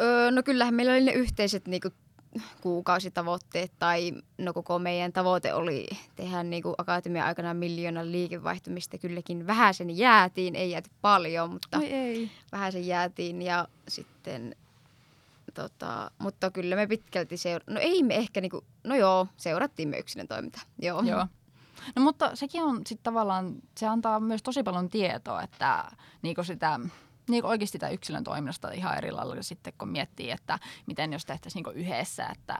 Öö, no kyllähän meillä oli ne yhteiset niinku, kuukausitavoitteet tai no koko meidän tavoite oli tehdä niinku, akatemian aikana miljoonan liikevaihtumista. Kylläkin vähän sen jäätiin, ei jääty paljon, mutta vähän sen jäätiin ja sitten Tota, mutta kyllä me pitkälti seura... No ei me ehkä niinku... No joo, seurattiin me yksilön toiminta. Joo. joo. No mutta sekin on sitten tavallaan, se antaa myös tosi paljon tietoa, että niinku sitä, niinku oikeasti sitä yksilön toiminnasta ihan eri lailla sitten, kun miettii, että miten jos tehtäisiin niinku yhdessä, että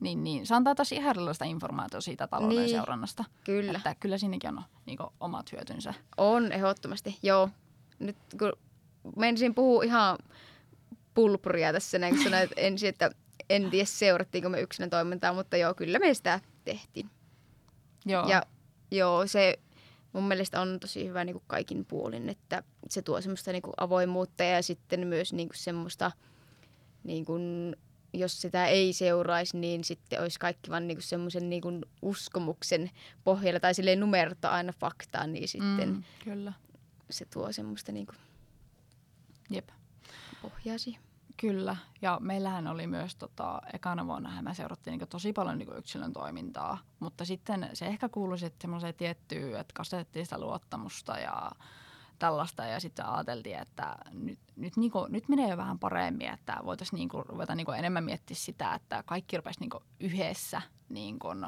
niin, niin, se antaa tosi ihan erilaista informaatiota siitä talouden niin, seurannasta. Kyllä. Että kyllä siinäkin on niinku omat hyötynsä. On, ehdottomasti, joo. Nyt kun menisin puhua ihan pulpuria tässä näin, kun sanoit ensin, että en tiedä seurattiinko me yksinä toimintaa, mutta joo, kyllä me sitä tehtiin. Joo. Ja joo, se mun mielestä on tosi hyvä niin kuin kaikin puolin, että se tuo semmoista niin kuin avoimuutta ja sitten myös niin kuin semmoista, niin kuin, jos sitä ei seuraisi, niin sitten olisi kaikki vaan niin semmoisen niin kuin uskomuksen pohjalla tai silleen numerota aina faktaa, niin sitten mm, kyllä. se tuo semmoista niin kuin Jep pohjasi. Kyllä, ja meillähän oli myös tota, ekana vuonna me seurattiin niin tosi paljon niin yksilön toimintaa, mutta sitten se ehkä kuului sitten semmoiseen tiettyyn, että kasvatettiin sitä luottamusta ja tällaista ja sitten ajateltiin, että nyt, nyt, niin kuin, nyt menee jo vähän paremmin, että voitaisiin niin kuin, ruveta niin enemmän miettiä sitä, että kaikki rupesi niin yhdessä niin kuin,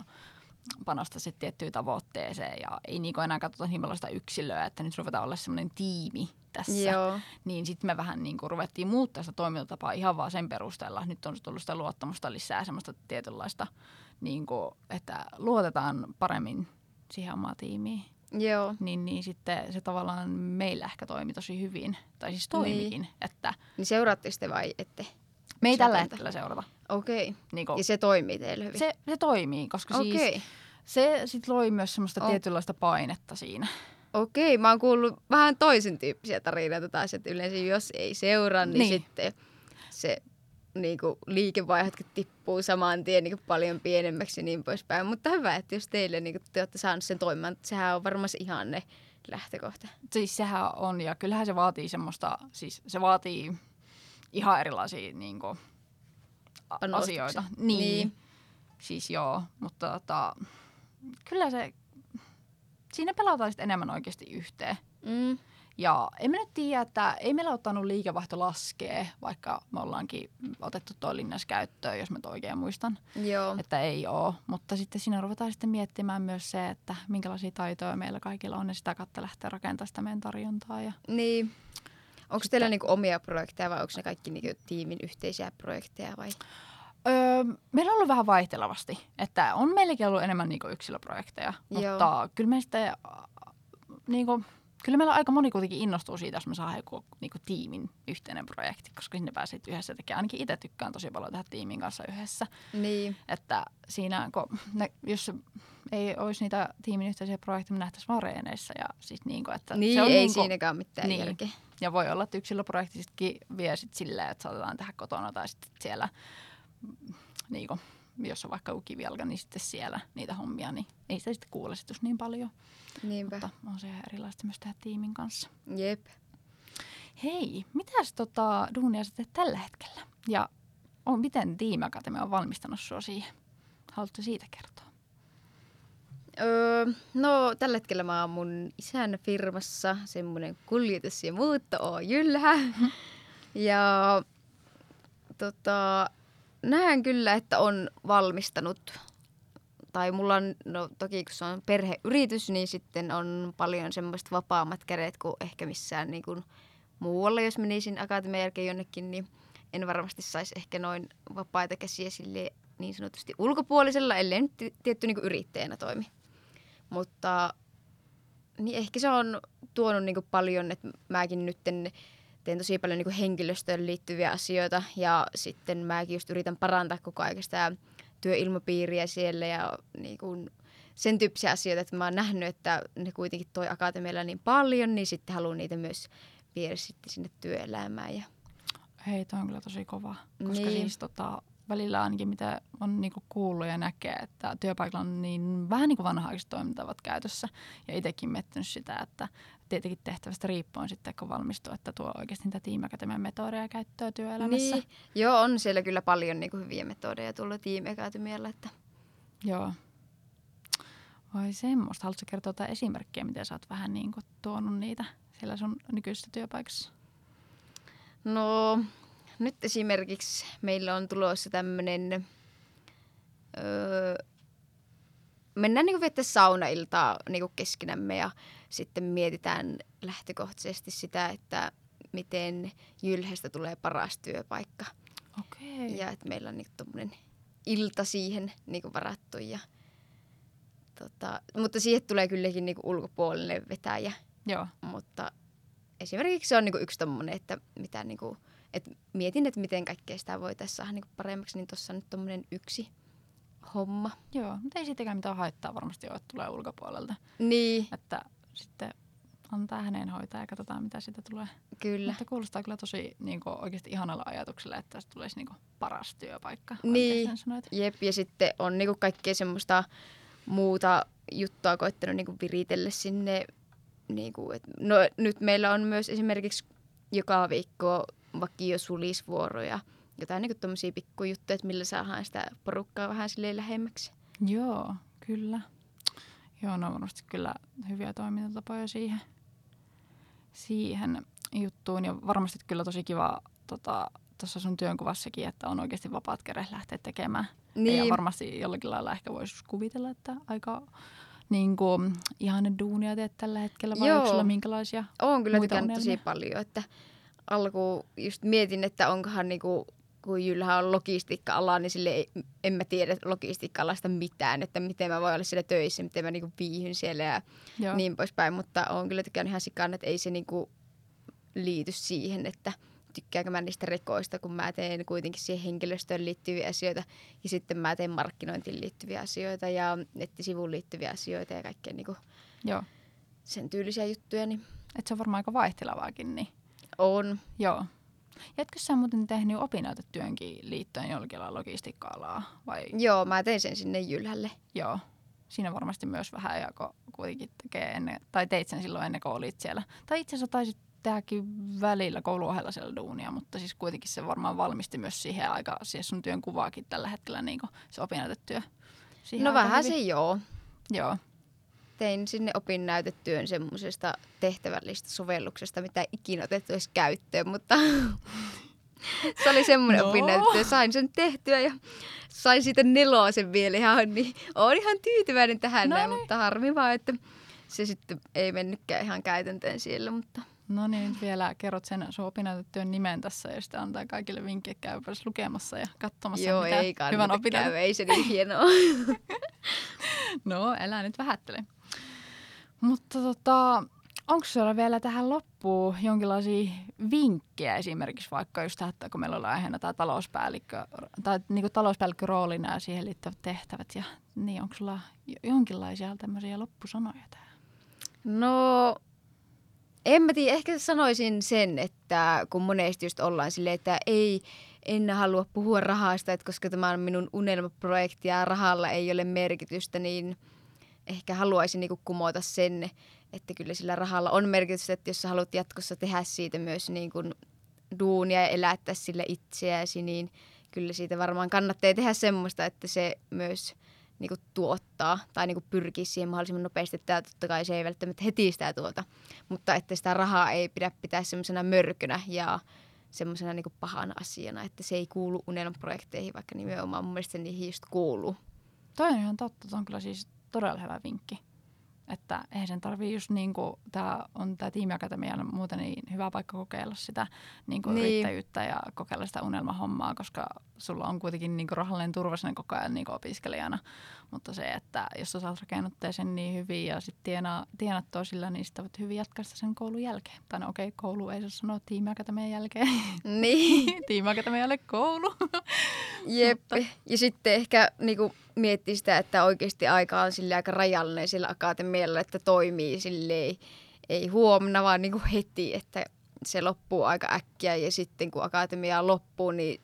panostaa sitten tiettyyn tavoitteeseen ja ei niin enää katsota niin paljon sitä yksilöä, että nyt ruvetaan olla semmoinen tiimi tässä. Joo. Niin sitten me vähän niin kuin ruvettiin muuttaa sitä toimintatapaa ihan vaan sen perusteella. Nyt on tullut sitä luottamusta lisää, semmoista tietynlaista niin kuin, että luotetaan paremmin siihen omaan tiimiin. Joo. Niin, niin sitten se tavallaan meillä ehkä toimi tosi hyvin. Tai siis toimikin. Niin. Että Niin seuraatte sitten vai ette? Me ei tällä hetkellä seurata. Okei. Okay. Niin kuin, Ja se toimii teille hyvin? se, se toimii, koska siis Okei. se sit loi myös semmoista On. tietynlaista painetta siinä. Okei, mä oon kuullut vähän toisen tyyppisiä tarinoita taas, että yleensä jos ei seuraa, niin, Niin. niin. sitten se niin kuin, liikevaihdotkin tippuu saman tien niin kuin, paljon pienemmäksi ja niin poispäin. Mutta hyvä, että jos teille niin kuin, te olette saaneet sen toimimaan, sehän on varmaan se ihanne lähtökohta. Siis sehän on, ja kyllähän se vaatii semmoista, siis se vaatii ihan erilaisia niin kuin, a- asioita. Niin. Niin. Siis joo, mutta tota, kyllä se, siinä pelataan sitten enemmän oikeasti yhteen. Mm. Ja en mä nyt tiedä, että ei meillä ottanut liikevaihto laskee, vaikka me ollaankin otettu tuo linnas käyttöön, jos mä oikein muistan, Joo. että ei ole. Mutta sitten siinä ruvetaan sitten miettimään myös se, että minkälaisia taitoja meillä kaikilla on ja sitä kautta lähteä rakentamaan sitä meidän tarjontaa. Ja Niin. Onko teillä niinku omia projekteja vai onko ne kaikki niinku tiimin yhteisiä projekteja vai? Öö, meillä on ollut vähän vaihtelevasti, että on meilläkin ollut enemmän niinku yksilöprojekteja, Joo. mutta kyllä me sitten, niinku, kyllä meillä aika moni kuitenkin innostuu siitä, jos me saadaan joku niinku, tiimin yhteinen projekti, koska sinne pääsee yhdessä tekemään. Ainakin itse tykkään tosi paljon tehdä tiimin kanssa yhdessä, Niin. että siinä, kun ne, jos ei olisi niitä tiimin yhteisiä projekteja, me nähtäisiin vaan reeneissä ja siis niinku, että Niin, se on ei niinku, siinäkään mitään niin. niin. järkeä. ja voi olla, että yksilöprojektisitkin vie sit silleen, että saatetaan tehdä kotona tai sitten siellä, niin kuin, jos on vaikka joku kivijalka, niin sitten siellä niitä hommia, niin ei sitä sitten kuule sit just niin paljon. Niinpä. Mutta on se ihan erilaista myös tehdä tiimin kanssa. Jep. Hei, mitäs tota duunia sä teet tällä hetkellä? Ja on, miten tiimiakatemia on valmistanut sua siihen? Haluatko siitä kertoa? Öö, no tällä hetkellä mä oon mun isän firmassa, semmoinen kuljetus ja muutto on jylhä. ja tota, näen kyllä, että on valmistanut, tai mulla on, no toki kun se on perheyritys, niin sitten on paljon semmoista vapaammat kädet kuin ehkä missään niin kuin muualla, jos menisin akatemian jälkeen jonnekin, niin en varmasti saisi ehkä noin vapaita käsiä sille niin sanotusti ulkopuolisella, ellei nyt ti- tietty niin kuin yrittäjänä toimi. Mutta niin ehkä se on tuonut niin kuin paljon, että mäkin nyt teen tosi paljon niin henkilöstöön liittyviä asioita ja sitten mäkin just yritän parantaa koko ajan sitä työilmapiiriä siellä ja niin kuin sen tyyppisiä asioita, että mä oon nähnyt, että ne kuitenkin toi akatemialla niin paljon, niin sitten haluan niitä myös viedä sitten sinne työelämään. Ja, Hei, toi on kyllä tosi kova. Koska Niin. siis tota, välillä ainakin mitä on niinku kuullut ja näkee, että työpaikalla on niin vähän niinku vanha-aikaiset toimintavat käytössä. Ja itsekin miettinyt sitä, että tietenkin tehtävästä riippuen sitten kun valmistuu, että tuo oikeasti niitä tiimiakatemian metodeja käyttöä työelämässä. niin, joo, on siellä kyllä paljon niin kuin hyviä metodeja tuolla tiimiakatemialla, että Joo. Vai semmoista. Haluatko kertoa jotain esimerkkejä, miten sä oot vähän niin kuin tuonut niitä siellä sun nykyisessä työpaikassa? No, nyt esimerkiksi meillä on tulossa tämmöinen... Öö, mennään niinku viettää saunailtaa niinku keskenämme ja sitten mietitään lähtökohtaisesti sitä, että miten Jylhästä tulee paras työpaikka. Okei. Ja että meillä on tommonen ilta siihen niinku varattu. Ja, tota, mutta siihen tulee kylläkin niinku ulkopuolinen vetäjä. Joo. Mutta esimerkiksi se on niinku yksi tommonen, että mitä niinku, et mietin, että miten kaikkea sitä voitaisiin saada niinku paremmaksi, niin tuossa on nyt tommonen yksi homma. Joo, mutta ei siitäkään mitään haittaa varmasti ole, että tulee ulkopuolelta. Niin, Että sitten antaa hänen hoitaa ja katsotaan, mitä siitä tulee. kyllä. Mutta kuulostaa kyllä tosi niin kuin, oikeasti ihanalla ajatuksella, että tästä tulisi niin kuin, paras työpaikka. Niin. sanoit. Jep, ja sitten on niinku kaikkea semmoista muuta juttua koittanut niinku viritellä sinne. Niinku, et, no, nyt meillä on myös esimerkiksi joka viikko vakio sulisvuoroja. Jotain niinku tommosia pikkujuttuja, että millä saadaan sitä porukkaa vähän silleen lähemmäksi. Joo, kyllä. Joo, no varmasti kyllä hyviä toimintatapoja siihen, siihen juttuun. Ja varmasti kyllä tosi kiva tuossa tota, sun työnkuvassakin, että on oikeasti vapaat kädet lähteä tekemään. Niin. Ja varmasti jollakin lailla ehkä voisi kuvitella, että aika niin kuin, ihanne duunia teet tällä hetkellä vai Joo. onko sulla minkälaisia? Oon kyllä tykännyt tosi paljon, että alkuun just mietin, että onkohan niinku, kun Jylhä on logistiikka-ala, niin sille ei, en mä tiedä logistiikka-alasta mitään, että miten mä voin olla siellä töissä, miten mä niinku viihyn siellä ja Joo. niin poispäin. Mutta on kyllä tykännyt ihan sikaan, että ei se niinku liity siihen, että tykkääkö mä niistä rekoista, kun mä teen kuitenkin siihen henkilöstöön liittyviä asioita ja sitten mä teen markkinointiin liittyviä asioita ja nettisivuun liittyviä asioita ja kaikkea niinku Joo. sen tyylisiä juttuja, niin Et se on varmaan aika vaihtelevaakin, niin on. joo. Jätkö sä muuten tehnyt opinnäytetyönkin liittyen jollakin logistiikka-alaa? Vai Joo, mä tein sen sinne Jylhälle. joo? Siinä varmasti myös vähän ja kuitenkin tekee ennen, tai teit sen silloin ennen kuin olit siellä. Tai itse asiassa taisit tehdäkin välillä kouluohella siellä duunia, mutta siis kuitenkin se varmaan valmisti myös siihen aika, siihen sun työn kuvaakin tällä hetkellä niin se opinnäytetyö. Siihen No vähän hyvin. se joo. Joo, Tein sinne opinnäytetyön semmoisesta tehtävällistä sovelluksesta, mitä ei ikinä otettu edes käyttöön, mutta se oli semmoinen No. opinnäytetyö. Sain sen tehtyä ja sain siitä nelosen vielä ihan, niin olen ihan tyytyväinen tähän No näin, niin. mutta harmi vaan, että se sitten ei mennytkään ihan käytäntöön siellä, mutta no niin, vielä kerrot sen sun opinnäytetyön nimen tässä ja sitten antaa kaikille vinkkiä, käy lukemassa ja katsomassa, joo, mitä ei hyvän kannata opinnäyte- käydä, ei se niin hienoa. No, älä nyt vähättele. Mutta tota, onko sulla vielä tähän loppuun jonkinlaisia vinkkejä esimerkiksi vaikka just tähän, kun meillä on aiheena tämä talouspäällikkö, tai niinku talouspäällikköroolina ja siihen liittyvät tehtävät, ja niin onko sulla jo- jonkinlaisia tämmöisiä loppusanoja tähän? No, en mä tiedä. Ehkä sanoisin sen, että kun monesti just ollaan silleen, että ei, en halua puhua rahasta, että koska tämä on minun unelmaprojekti ja rahalla ei ole merkitystä, niin ehkä haluaisin niinku kumota sen, että kyllä sillä rahalla on merkitystä, että jos sä haluat jatkossa tehdä siitä myös niin kuin duunia ja elättää sille itseäsi, niin kyllä siitä varmaan kannattaa tehdä semmoista, että se myös niin kuin tuottaa tai niin kuin pyrkii siihen mahdollisimman nopeasti. Tämä totta kai se ei välttämättä heti sitä tuota, mutta että sitä rahaa ei pidä pitää semmoisena mörkönä ja semmoisena niin pahana asiana, että se ei kuulu unelmaprojekteihin, vaikka nimenomaan mun mielestä niihin just kuuluu. Toi on ihan totta, on kyllä siis todella hyvä vinkki. Että eihän sen tarvii just niin kuin, tää on tämä tiimiakatemia muuten niin hyvä paikka kokeilla sitä niin kuin Niin. yrittäjyyttä ja kokeilla sitä unelmahommaa, koska sulla on kuitenkin niin kuin rahallinen turva sinne koko ajan niin kuin opiskelijana. Mutta se, että jos sä saat rakennuttaa sen niin hyvin ja sitten tienaa, tienattua sillä, niin sitä voit hyvin jatkaa sitä sen koulun jälkeen. Tai no okei, okay, koulu ei saa sanoa tiimiakatemian jälkeen. Niin. tiimiakatemialle koulu. Jep. Ja sitten ehkä niinku miettii sitä, että oikeasti aika on sille aika rajallinen sillä akatemialla, että toimii silleen, ei huomenna, vaan niinku heti, että se loppuu aika äkkiä ja sitten kun akatemia loppuu, niin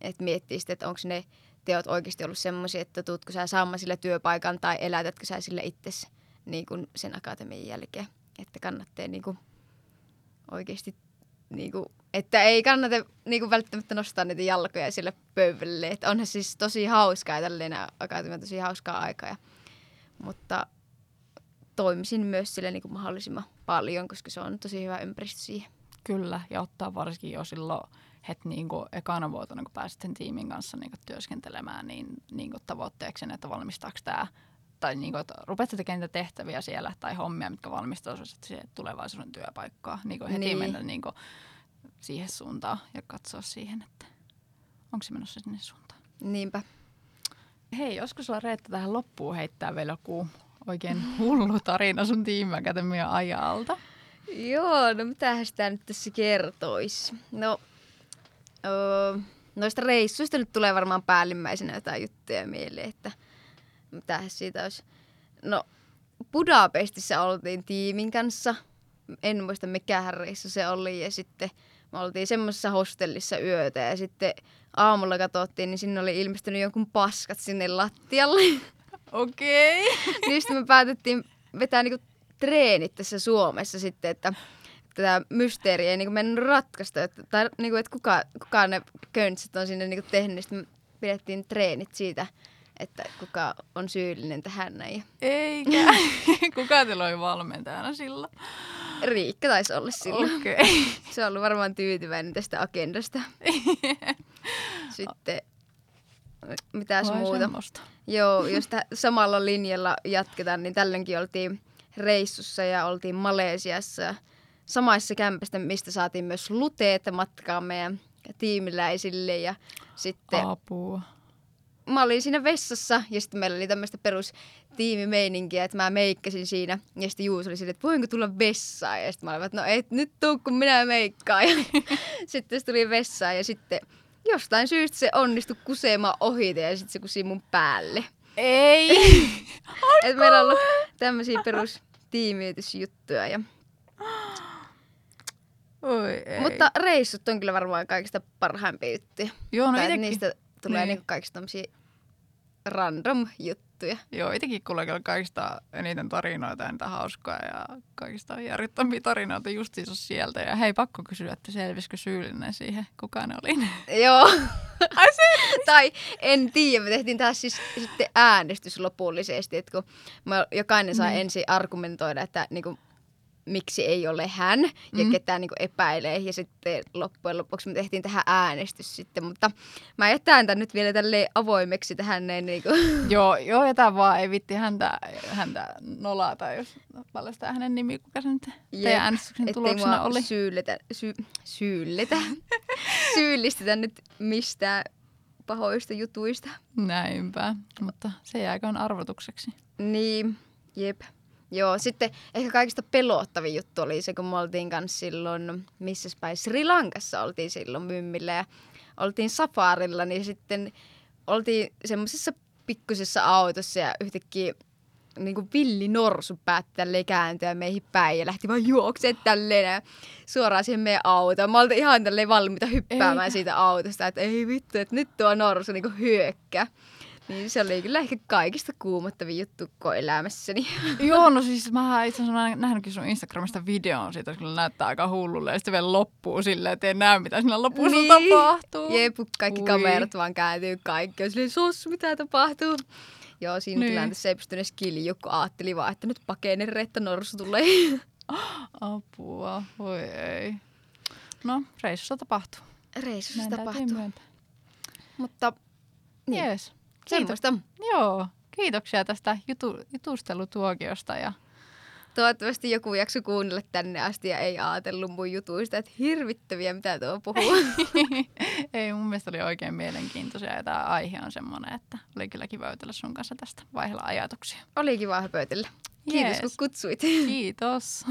et miettii sitten, että onko ne teot oikeasti ollut semmoisia, että tuutko sä saamaan sillä työpaikan tai elätätkö sä sillä itsesi niin kuin sen akatemian jälkeen. Että kannattaa niin kuin oikeasti, niin kuin, että ei kannata niin kuin välttämättä nostaa niitä jalkoja sille pöydälle. Että onhan siis tosi hauskaa ja tälleen akatemia tosi hauskaa aikaa. Ja, mutta toimisin myös sille niin kuin mahdollisimman paljon, koska se on tosi hyvä ympäristö siihen. Kyllä, ja ottaa varsinkin jo silloin heti niin kuin ekana vuotena, kun pääsit sen tiimin kanssa niin kuin työskentelemään, niin, niin kuin tavoitteeksi, että valmistaako tämä, tai niin kuin, että rupeat tekemään niitä tehtäviä siellä tai hommia, mitkä valmistavat siihen tulevaisuuden työpaikkaa. Niin kuin heti Niin. mennä niin kuin siihen suuntaan ja katsoa siihen, että onko se menossa sinne suuntaan. Niinpä. Hei, joskus sulla Reetta tähän loppuun heittää vielä joku oikein hullu tarina sun tiimiakatemian ajalta? Joo, no mitähän sitä nyt tässä kertoisi? No, öö, noista reissuista nyt tulee varmaan päällimmäisenä jotain juttuja mieleen, että mitähän siitä olisi. No, Budapestissa oltiin tiimin kanssa. En muista mikähän reissu se oli. Ja sitten me oltiin semmoisessa hostellissa yötä ja sitten aamulla katsottiin, niin sinne oli ilmestynyt jonkun paskat sinne lattialle. Okei. niin sitten me päätettiin vetää niinku treenit tässä Suomessa sitten, että tätä mysteeriä ei niinku mennyt ratkaista. Että, tai niinku, että kuka, kuka ne köntsät on sinne niinku tehnyt, niin sitten me pidettiin treenit siitä, että kuka on syyllinen tähän näin. Eikä. Kuka teillä oli valmentajana silloin? Riikka taisi olla silloin. Okay. Se on ollut varmaan tyytyväinen tästä agendasta. Sitten mitäs Vai muuta. semmoista. Joo, jos tä- samalla linjalla jatketaan, niin tällöinkin oltiin reissussa ja oltiin Malesiassa. Samaissa kämpästä, mistä saatiin myös luteet matkaamme. Ja tiimiläisille ja sitten Apua. Mä olin siinä vessassa ja sitten meillä oli tämmöistä perus tiimimeininkiä, että mä meikkasin siinä. Ja sitten Juus oli silleen, että voinko tulla vessaan? Ja sitten mä olin, että no et nyt tuu, kun minä meikkaan. Ja sitten se tuli vessaan ja sitten jostain syystä se onnistui kusemaan ohi ja sitten se kusi mun päälle. Ei! Et meillä on ollut tämmöisiä perus tiimiytysjuttuja. Ja... Oi ei. Mutta reissut on kyllä varmaan kaikista parhaimpia juttuja. Joo, no niistä tulee Niin. niinku kaikista tämmöisiä random juttuja. joo, itekin kuulee kyllä kaikista eniten tarinoita ja niitä hauskoja ja kaikista järjettömiä tarinoita justiinsa sieltä. Ja hei, pakko kysyä, että selvisikö syyllinen siihen, kuka ne oli. Joo. Ai tai en tiedä, me tehtiin tässä siis sitten äänestys lopullisesti, että kun me jokainen sai Niin. ensin argumentoida, että niinku, miksi ei ole hän ja Mm. ketään niinku epäilee. Ja sitten loppujen lopuksi me tehtiin tähän äänestys sitten, mutta mä jätän tämän nyt vielä tälleen avoimeksi tähän näin niinku. joo, joo, jätä vaan, ei vitti häntä, häntä nolata, jos paljastaa hänen nimi, kuka se nyt teidän äänestyksen ettei tuloksena oli. Syylletä, sy, syylletä, syyllistetä nyt mistään pahoista jutuista. Näinpä, mutta se jääköön arvotukseksi. Niin, jep. Joo, sitten ehkä kaikista pelottavin juttu oli se, kun me oltiin kanssa silloin, missä päin Sri Lankassa oltiin silloin mymmillä ja oltiin safarilla, niin sitten oltiin semmoisessa pikkusessa autossa ja yhtäkkiä niin kuin villi norsu päätti tälleen kääntyä meihin päin ja lähti vaan juokseen tälleen ja suoraan siihen meidän autoon. Mä oltiin ihan tälleen valmiita hyppäämään Eikä. siitä autosta, että ei vittu, että nyt tuo norsu niin kuin hyökkää. Niin se oli kyllä ehkä kaikista kuumottavin juttu koko elämässäni. Joo, no siis mä itse asiassa nähnytkin sun Instagramista videon siitä, kyllä näyttää aika hullulle ja sitten vielä loppuu silleen, että ei näe mitä siinä lopussa Niin. tapahtuu. Jep, kaikki Ui. kamerat vaan kääntyy kaikki. On silleen, sos, mitä tapahtuu? Joo, siinä Niin. tilanteessa ei pystynyt edes kiljua, kun ajatteli vaan, että nyt pakene että norsu tulee. Apua, voi ei. No, reissussa tapahtuu. Reissussa tapahtuu. Mutta niin, Jees. Kiitos. semmoista. Joo, kiitoksia tästä jutu, jutustelutuokiosta ja Toivottavasti joku jakso kuunnella tänne asti ja ei ajatellut mun jutuista, että hirvittäviä mitä tuo puhuu. ei mun mielestä oli oikein mielenkiintoisia ja tämä aihe on semmoinen, että oli kyllä kiva jutella sun kanssa tästä vaihella ajatuksia. Oli kiva höpötellä. Kiitos Jees. kun kutsuit. Kiitos.